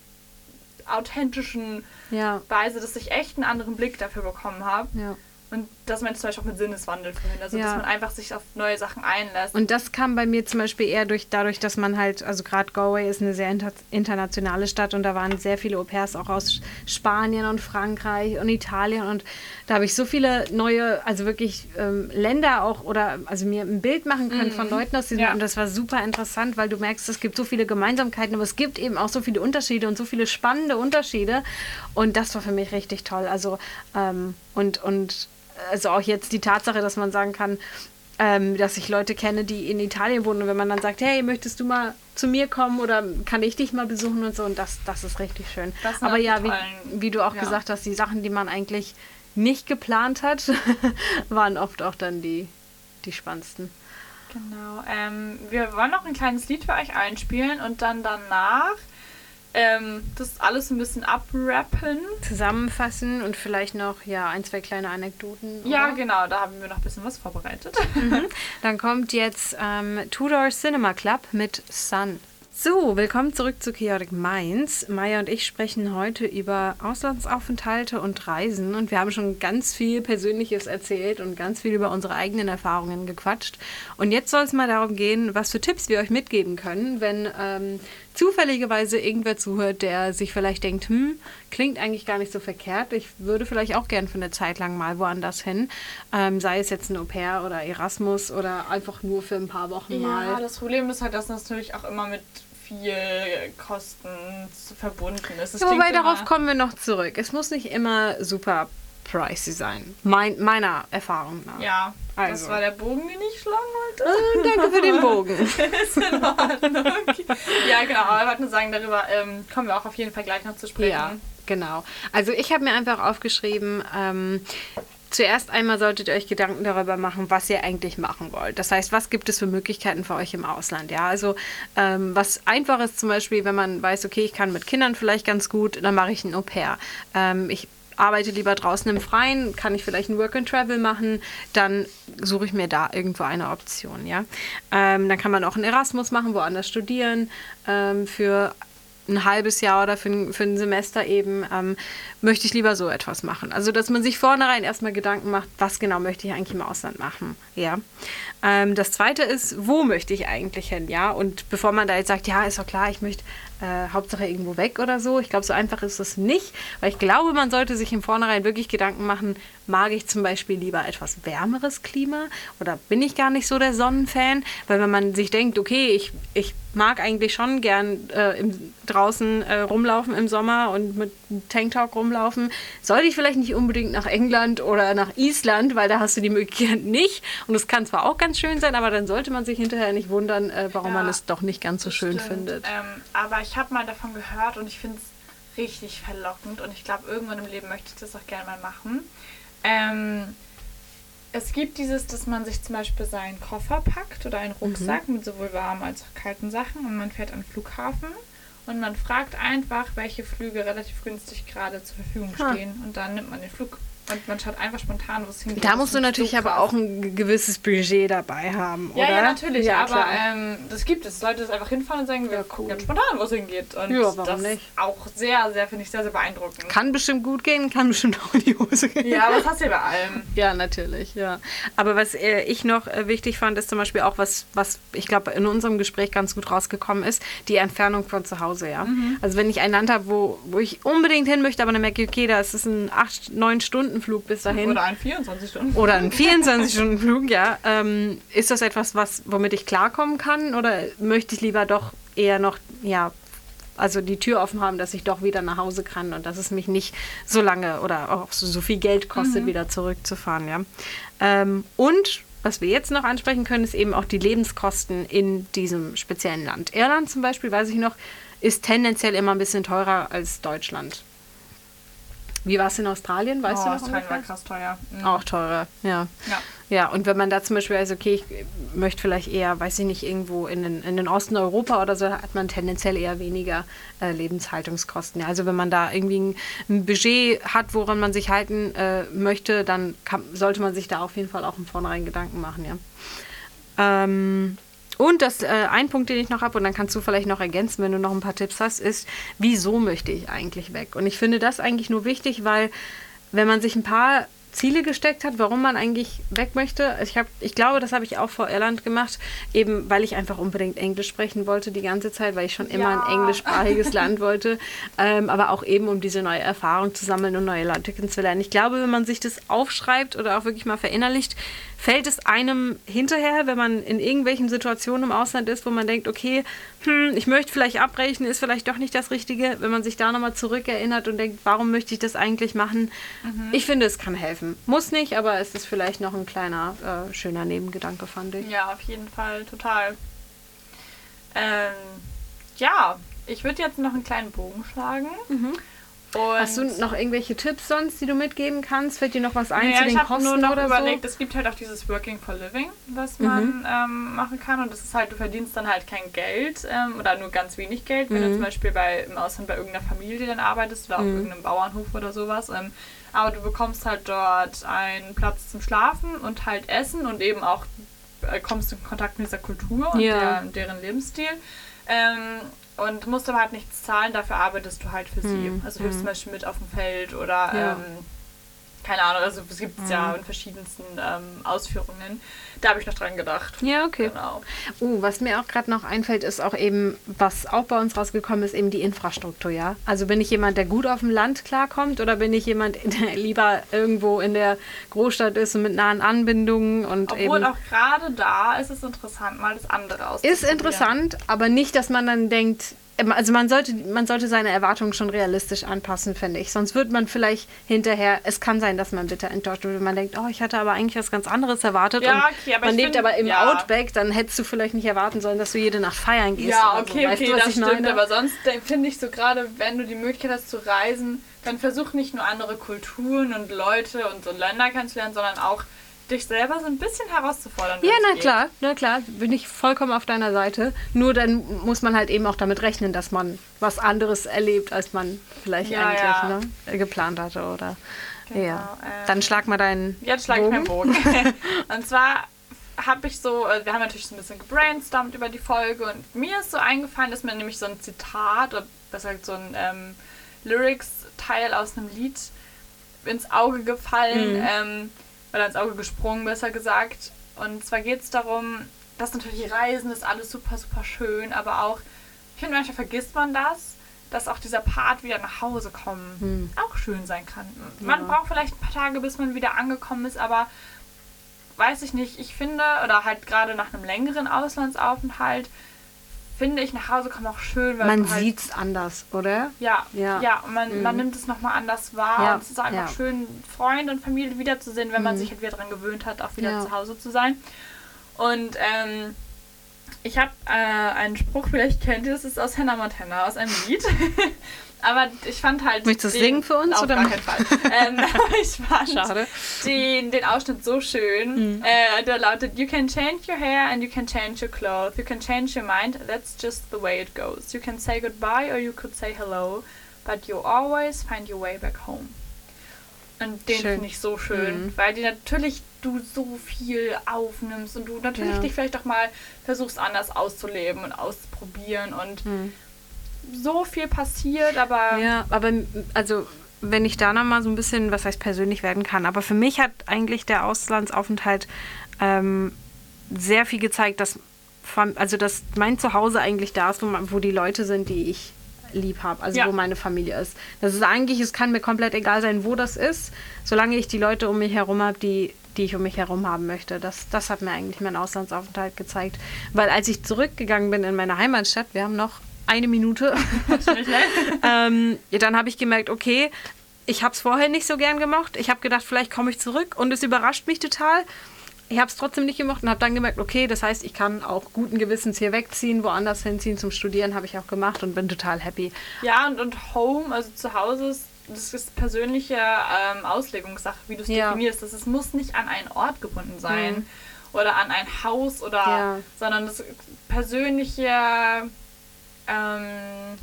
authentischen ja. Weise, dass ich echt einen anderen Blick dafür bekommen habe. Ja. Und dass man zum Beispiel auch mit Sinneswandel verhindert, also ja. dass man einfach sich auf neue Sachen einlässt. Und das kam bei mir zum Beispiel eher durch, dadurch, dass man halt, also gerade Galway ist eine sehr inter internationale Stadt und da waren sehr viele Au-pairs auch aus Spanien und Frankreich und Italien und da habe ich so viele neue, also wirklich ähm, Länder auch oder also mir ein Bild machen können mhm. von Leuten aus diesem ja. und das war super interessant, weil du merkst, es gibt so viele Gemeinsamkeiten, aber es gibt eben auch so viele Unterschiede und so viele spannende Unterschiede und das war für mich richtig toll. Also ähm, und und also auch jetzt die Tatsache, dass man sagen kann, ähm, dass ich Leute kenne, die in Italien wohnen und wenn man dann sagt, hey, möchtest du mal zu mir kommen oder kann ich dich mal besuchen und so und das, das ist richtig schön. Aber ja, wie, wie, du auch ja. gesagt hast, die Sachen, die man eigentlich nicht geplant hat, waren oft auch dann die, die spannendsten. Genau. Ähm, wir wollen noch ein kleines Lied für euch einspielen und dann danach ähm, das alles ein bisschen abrappen. Zusammenfassen und vielleicht noch ja ein, zwei kleine Anekdoten. Oder? Ja, genau, da haben wir noch ein bisschen was vorbereitet. Mhm. Dann kommt jetzt ähm, Tudor Cinema Club mit Sun. So, willkommen zurück zu Chaotic Minds. Maya und ich sprechen heute über Auslandsaufenthalte und Reisen und wir haben schon ganz viel Persönliches erzählt und ganz viel über unsere eigenen Erfahrungen gequatscht. Und jetzt soll es mal darum gehen, was für Tipps wir euch mitgeben können, wenn ähm, zufälligerweise irgendwer zuhört, der sich vielleicht denkt, hm, klingt eigentlich gar nicht so verkehrt. Ich würde vielleicht auch gern für eine Zeit lang mal woanders hin. Ähm, sei es jetzt ein Au-pair oder Erasmus oder einfach nur für ein paar Wochen ja, mal. Ja, das Problem ist halt, dass natürlich auch immer mit viel Kosten verbunden ist. Ja, wobei darauf kommen wir noch zurück. Es muss nicht immer super pricey sein. Mein, meiner Erfahrung nach. Ja, also. das war der Bogen, den ich schlagen wollte. Äh, danke für den Bogen. ist in Ordnung. Ja, genau. Aber ich wollte nur sagen, darüber ähm, kommen wir auch auf jeden Fall gleich noch zu sprechen. Ja, genau. Also ich habe mir einfach aufgeschrieben, ähm, Zuerst einmal solltet ihr euch Gedanken darüber machen, was ihr eigentlich machen wollt. Das heißt, was gibt es für Möglichkeiten für euch im Ausland? Ja, also ähm, was einfach ist zum Beispiel, wenn man weiß, okay, ich kann mit Kindern vielleicht ganz gut, dann mache ich ein Au-pair. Ähm, ich arbeite lieber draußen im Freien, kann ich vielleicht ein Work and Travel machen, dann suche ich mir da irgendwo eine Option, ja. Ähm, dann kann man auch ein Erasmus machen, woanders studieren ähm, für ein halbes Jahr oder für ein, für ein Semester eben, ähm, möchte ich lieber so etwas machen. Also, dass man sich vornherein erstmal Gedanken macht, was genau möchte ich eigentlich im Ausland machen. Ja. Ähm, das zweite ist, wo möchte ich eigentlich hin? Ja. Und bevor man da jetzt sagt, ja, ist doch klar, ich möchte äh, Hauptsache irgendwo weg oder so. Ich glaube, so einfach ist es nicht, weil ich glaube, man sollte sich im Vornherein wirklich Gedanken machen, mag ich zum Beispiel lieber etwas wärmeres Klima oder bin ich gar nicht so der Sonnenfan? Weil wenn man sich denkt, okay, ich, ich mag eigentlich schon gern äh, im, draußen äh, rumlaufen im Sommer und mit Tanktop rumlaufen, sollte ich vielleicht nicht unbedingt nach England oder nach Island, weil da hast du die Möglichkeit nicht. Und es kann zwar auch ganz schön sein, aber dann sollte man sich hinterher nicht wundern, äh, warum ja, man es doch nicht ganz so schön stimmt. findet. Ähm, aber ich habe mal davon gehört und ich finde es richtig verlockend und ich glaube, irgendwann im Leben möchte ich das auch gerne mal machen. Ähm, es gibt dieses, dass man sich zum Beispiel seinen Koffer packt oder einen Rucksack mhm. mit sowohl warmen als auch kalten Sachen und man fährt an den Flughafen und man fragt einfach, welche Flüge relativ günstig gerade zur Verfügung stehen ha. und dann nimmt man den Flug und man schaut einfach spontan, wo es hingeht. Da musst du natürlich aber auch ein gewisses Budget dabei haben, oder? Ja, ja natürlich. Ja, aber ähm, das gibt es. Leute das einfach hinfahren und sagen, wir ja, cool. ganz spontan, wo es hingeht. Und ja, warum das nicht? auch sehr, sehr, finde ich, sehr, sehr beeindruckend. Kann bestimmt gut gehen, kann bestimmt auch in die Hose gehen. Ja, aber das hast du ja bei allem. Ja, natürlich, ja. Aber was äh, ich noch äh, wichtig fand, ist zum Beispiel auch, was, was ich glaube, in unserem Gespräch ganz gut rausgekommen ist, die Entfernung von zu Hause, ja. Mhm. Also wenn ich ein Land habe, wo, wo ich unbedingt hin möchte, aber dann merke ich, okay, da ist es ein 8, 9 Stunden Flug bis dahin. Oder ein 24 Stunden. Oder ein 24 Stunden Flug, ja. Ähm, ist das etwas, was, womit ich klarkommen kann? Oder möchte ich lieber doch eher noch, ja, also die Tür offen haben, dass ich doch wieder nach Hause kann und dass es mich nicht so lange oder auch so, so viel Geld kostet, mhm. wieder zurückzufahren, ja. Ähm, und was wir jetzt noch ansprechen können, ist eben auch die Lebenskosten in diesem speziellen Land. Irland zum Beispiel, weiß ich noch, ist tendenziell immer ein bisschen teurer als Deutschland. Wie war es in Australien? Weißt oh, du noch Australien war krass teuer. Mhm. Auch teurer, ja. ja. Ja, und wenn man da zum Beispiel, also okay, ich möchte vielleicht eher, weiß ich nicht, irgendwo in den, in den Osten Europa oder so, hat man tendenziell eher weniger äh, Lebenshaltungskosten. Ja, also wenn man da irgendwie ein, ein, Budget hat, woran man sich halten äh, möchte, dann kann, sollte man sich da auf jeden Fall auch im Vornherein Gedanken machen, ja. Ähm, und das äh, ein Punkt, den ich noch habe, und dann kannst du vielleicht noch ergänzen, wenn du noch ein paar Tipps hast, ist, wieso möchte ich eigentlich weg? Und ich finde das eigentlich nur wichtig, weil wenn man sich ein paar Ziele gesteckt hat, warum man eigentlich weg möchte. Ich, hab, ich glaube, das habe ich auch vor Irland gemacht, eben weil ich einfach unbedingt Englisch sprechen wollte die ganze Zeit, weil ich schon immer ja. ein englischsprachiges Land wollte, ähm, aber auch eben um diese neue Erfahrung zu sammeln und neue Leute kennenzulernen. Ich glaube, wenn man sich das aufschreibt oder auch wirklich mal verinnerlicht, fällt es einem hinterher, wenn man in irgendwelchen Situationen im Ausland ist, wo man denkt, okay, hm, ich möchte vielleicht abbrechen, ist vielleicht doch nicht das Richtige, wenn man sich da nochmal zurückerinnert und denkt, warum möchte ich das eigentlich machen? Mhm. Ich finde, es kann helfen. Muss nicht, aber es ist vielleicht noch ein kleiner, äh, schöner Nebengedanke, fand ich. Ja, auf jeden Fall, total. Ähm, ja, ich würde jetzt noch einen kleinen Bogen schlagen. Mhm. Und Hast du noch irgendwelche Tipps sonst, die du mitgeben kannst? Fällt dir noch was ein naja, zu den ich Kosten nur noch oder überlegt, so? es gibt halt auch dieses Working for Living, was man mhm. ähm, machen kann. Und das ist halt, du verdienst dann halt kein Geld ähm, oder nur ganz wenig Geld, wenn mhm. du zum Beispiel bei, im Ausland bei irgendeiner Familie dann arbeitest oder auf mhm. irgendeinem Bauernhof oder sowas. Ähm, aber du bekommst halt dort einen Platz zum Schlafen und halt Essen und eben auch äh, kommst in Kontakt mit dieser Kultur und ja. der, deren Lebensstil. Ähm, und musst aber halt nichts zahlen, dafür arbeitest du halt für sie. Hm. Also hilfst hm. zum Beispiel mit auf dem Feld oder ja. ähm, keine Ahnung, also es gibt es mhm. ja in verschiedensten ähm, Ausführungen. Da habe ich noch dran gedacht. Ja, okay. Genau. Uh, was mir auch gerade noch einfällt, ist auch eben, was auch bei uns rausgekommen ist, eben die Infrastruktur, ja. Also bin ich jemand, der gut auf dem Land klarkommt oder bin ich jemand, der lieber irgendwo in der Großstadt ist und mit nahen Anbindungen und Obwohl eben auch gerade da ist es interessant, mal das andere auszuprobieren. Ist interessant, aber nicht, dass man dann denkt, also man sollte, man sollte seine Erwartungen schon realistisch anpassen, finde ich. Sonst wird man vielleicht hinterher, es kann sein, dass man bitter enttäuscht wird, wenn man denkt, oh, ich hatte aber eigentlich was ganz anderes erwartet. Ja, okay, aber man lebt find, aber im ja. Outback, dann hättest du vielleicht nicht erwarten sollen, dass du jede Nacht feiern gehst. Ja, okay, so. okay, du, das stimmt. Meine? Aber sonst finde ich so gerade, wenn du die Möglichkeit hast zu reisen, dann versuch nicht nur andere Kulturen und Leute und so Länder kennenzulernen, sondern auch dich selber so ein bisschen herauszufordern. Ja, na geht. klar, na klar, bin ich vollkommen auf deiner Seite. Nur dann muss man halt eben auch damit rechnen, dass man was anderes erlebt, als man vielleicht ja, eigentlich ja. Ne, geplant hatte, oder? Genau, ja. Ähm, dann schlag mal deinen. Jetzt schlag ich meinen Bogen. und zwar habe ich so, äh, wir haben natürlich so ein bisschen gebrainstormt über die Folge und mir ist so eingefallen, dass mir nämlich so ein Zitat oder besser gesagt so ein ähm, Lyrics-Teil aus einem Lied ins Auge gefallen. Mhm. Ähm, oder ins Auge gesprungen, besser gesagt. Und zwar geht es darum, dass natürlich Reisen ist alles super, super schön, aber auch, ich finde, manchmal vergisst man das, dass auch dieser Part wieder nach Hause kommen hm. auch schön sein kann. Man ja. braucht vielleicht ein paar Tage, bis man wieder angekommen ist, aber weiß ich nicht, ich finde, oder halt gerade nach einem längeren Auslandsaufenthalt, finde ich, nach Hause kommen auch schön. Weil man halt, sieht es anders, oder? Ja, ja, ja. und man, mhm. man nimmt es nochmal anders wahr. Ja. Und es ist einfach ja. schön, Freunde und Familie wiederzusehen, wenn mhm. man sich halt wieder daran gewöhnt hat, auch wieder ja. zu Hause zu sein. Und ähm, ich habe äh, einen Spruch, vielleicht kennt ihr das, ist aus Hannah Montana, aus einem Lied. Aber ich fand halt. Möchtest du singen für uns, Auf oder? gar keinen Fall. ähm, ich fand Schade. Den, den Ausschnitt so schön. Äh, der lautet: You can change your hair and you can change your clothes. You can change your mind. That's just the way it goes. You can say goodbye or you could say hello. But you always find your way back home. Und den finde ich so schön, Mhm. weil die natürlich du so viel aufnimmst und du natürlich Ja. dich vielleicht auch mal versuchst anders auszuleben und auszuprobieren und Hm. So viel passiert, aber Ja, aber also wenn ich da nochmal so ein bisschen, was heißt persönlich werden kann, aber für mich hat eigentlich der Auslandsaufenthalt ähm, sehr viel gezeigt, dass, also dass mein Zuhause eigentlich da ist, wo, man, wo die Leute sind, die ich lieb habe, also Ja. wo meine Familie ist. Das ist eigentlich, es kann mir komplett egal sein, wo das ist, solange ich die Leute um mich herum habe, die, die ich um mich herum haben möchte. Das, das hat mir eigentlich mein Auslandsaufenthalt gezeigt. Weil als ich zurückgegangen bin in meine Heimatstadt, wir haben noch eine Minute, ähm, ja, dann habe ich gemerkt, okay, ich habe es vorher nicht so gern gemocht. Ich habe gedacht, vielleicht komme ich zurück und es überrascht mich total. Ich habe es trotzdem nicht gemocht und habe dann gemerkt, okay, das heißt, ich kann auch guten Gewissens hier wegziehen, woanders hinziehen zum Studieren, habe ich auch gemacht und bin total happy. Ja, und, und Home, also zu Hause, ist, das ist persönliche ähm, Auslegungssache, wie du es Ja. definierst. Das, es muss nicht an einen Ort gebunden sein oder an ein Haus oder, Ja. sondern das persönliche ähm,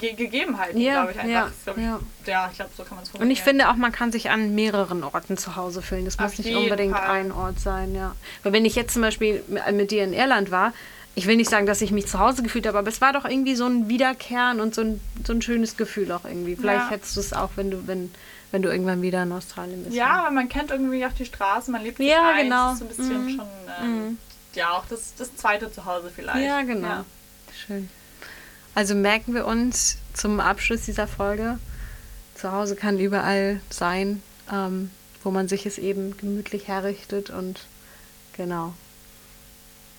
Ge Gegebenheiten, Ja, glaube ich, einfach. ja, glaub ich, ja. ja. ich glaube, so kann man es Und ich finde auch, man kann sich an mehreren Orten zu Hause fühlen. Das Auf muss nicht unbedingt Fall. ein Ort sein, ja. Weil wenn ich jetzt zum Beispiel mit dir in Irland war, ich will nicht sagen, dass ich mich zu Hause gefühlt habe, aber es war doch irgendwie so ein Wiederkehren und so ein, so ein schönes Gefühl auch irgendwie. Vielleicht Ja. hättest du es auch, wenn du, wenn, wenn du irgendwann wieder in Australien bist. Ja, aber man kennt irgendwie auch die Straße, man lebt sich Ja, ein, genau. Das ist so ein bisschen Mhm. schon, ähm, ja, auch das, das zweite Zuhause vielleicht. Ja, genau. Ja. Schön. Also merken wir uns zum Abschluss dieser Folge, zu Hause kann überall sein, ähm, wo man sich es eben gemütlich herrichtet und genau.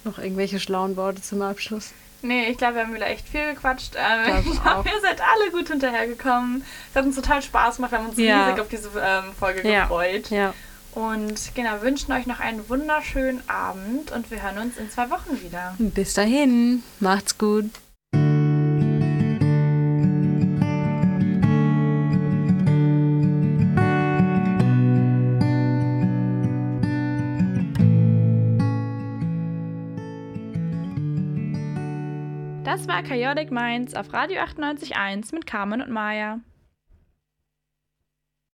Noch irgendwelche schlauen Worte zum Abschluss? Nee, ich glaube, wir haben wieder echt viel gequatscht. Ähm, ich glaube, ihr seid alle gut hinterhergekommen. Es hat uns total Spaß gemacht. Wir haben uns Ja. riesig auf diese ähm, Folge Ja. gefreut. Ja. Und genau, wünschen euch noch einen wunderschönen Abend und wir hören uns in zwei Wochen wieder. Bis dahin, macht's gut. Das war Chaotic Minds auf Radio 98.1 mit Carmen und Maya.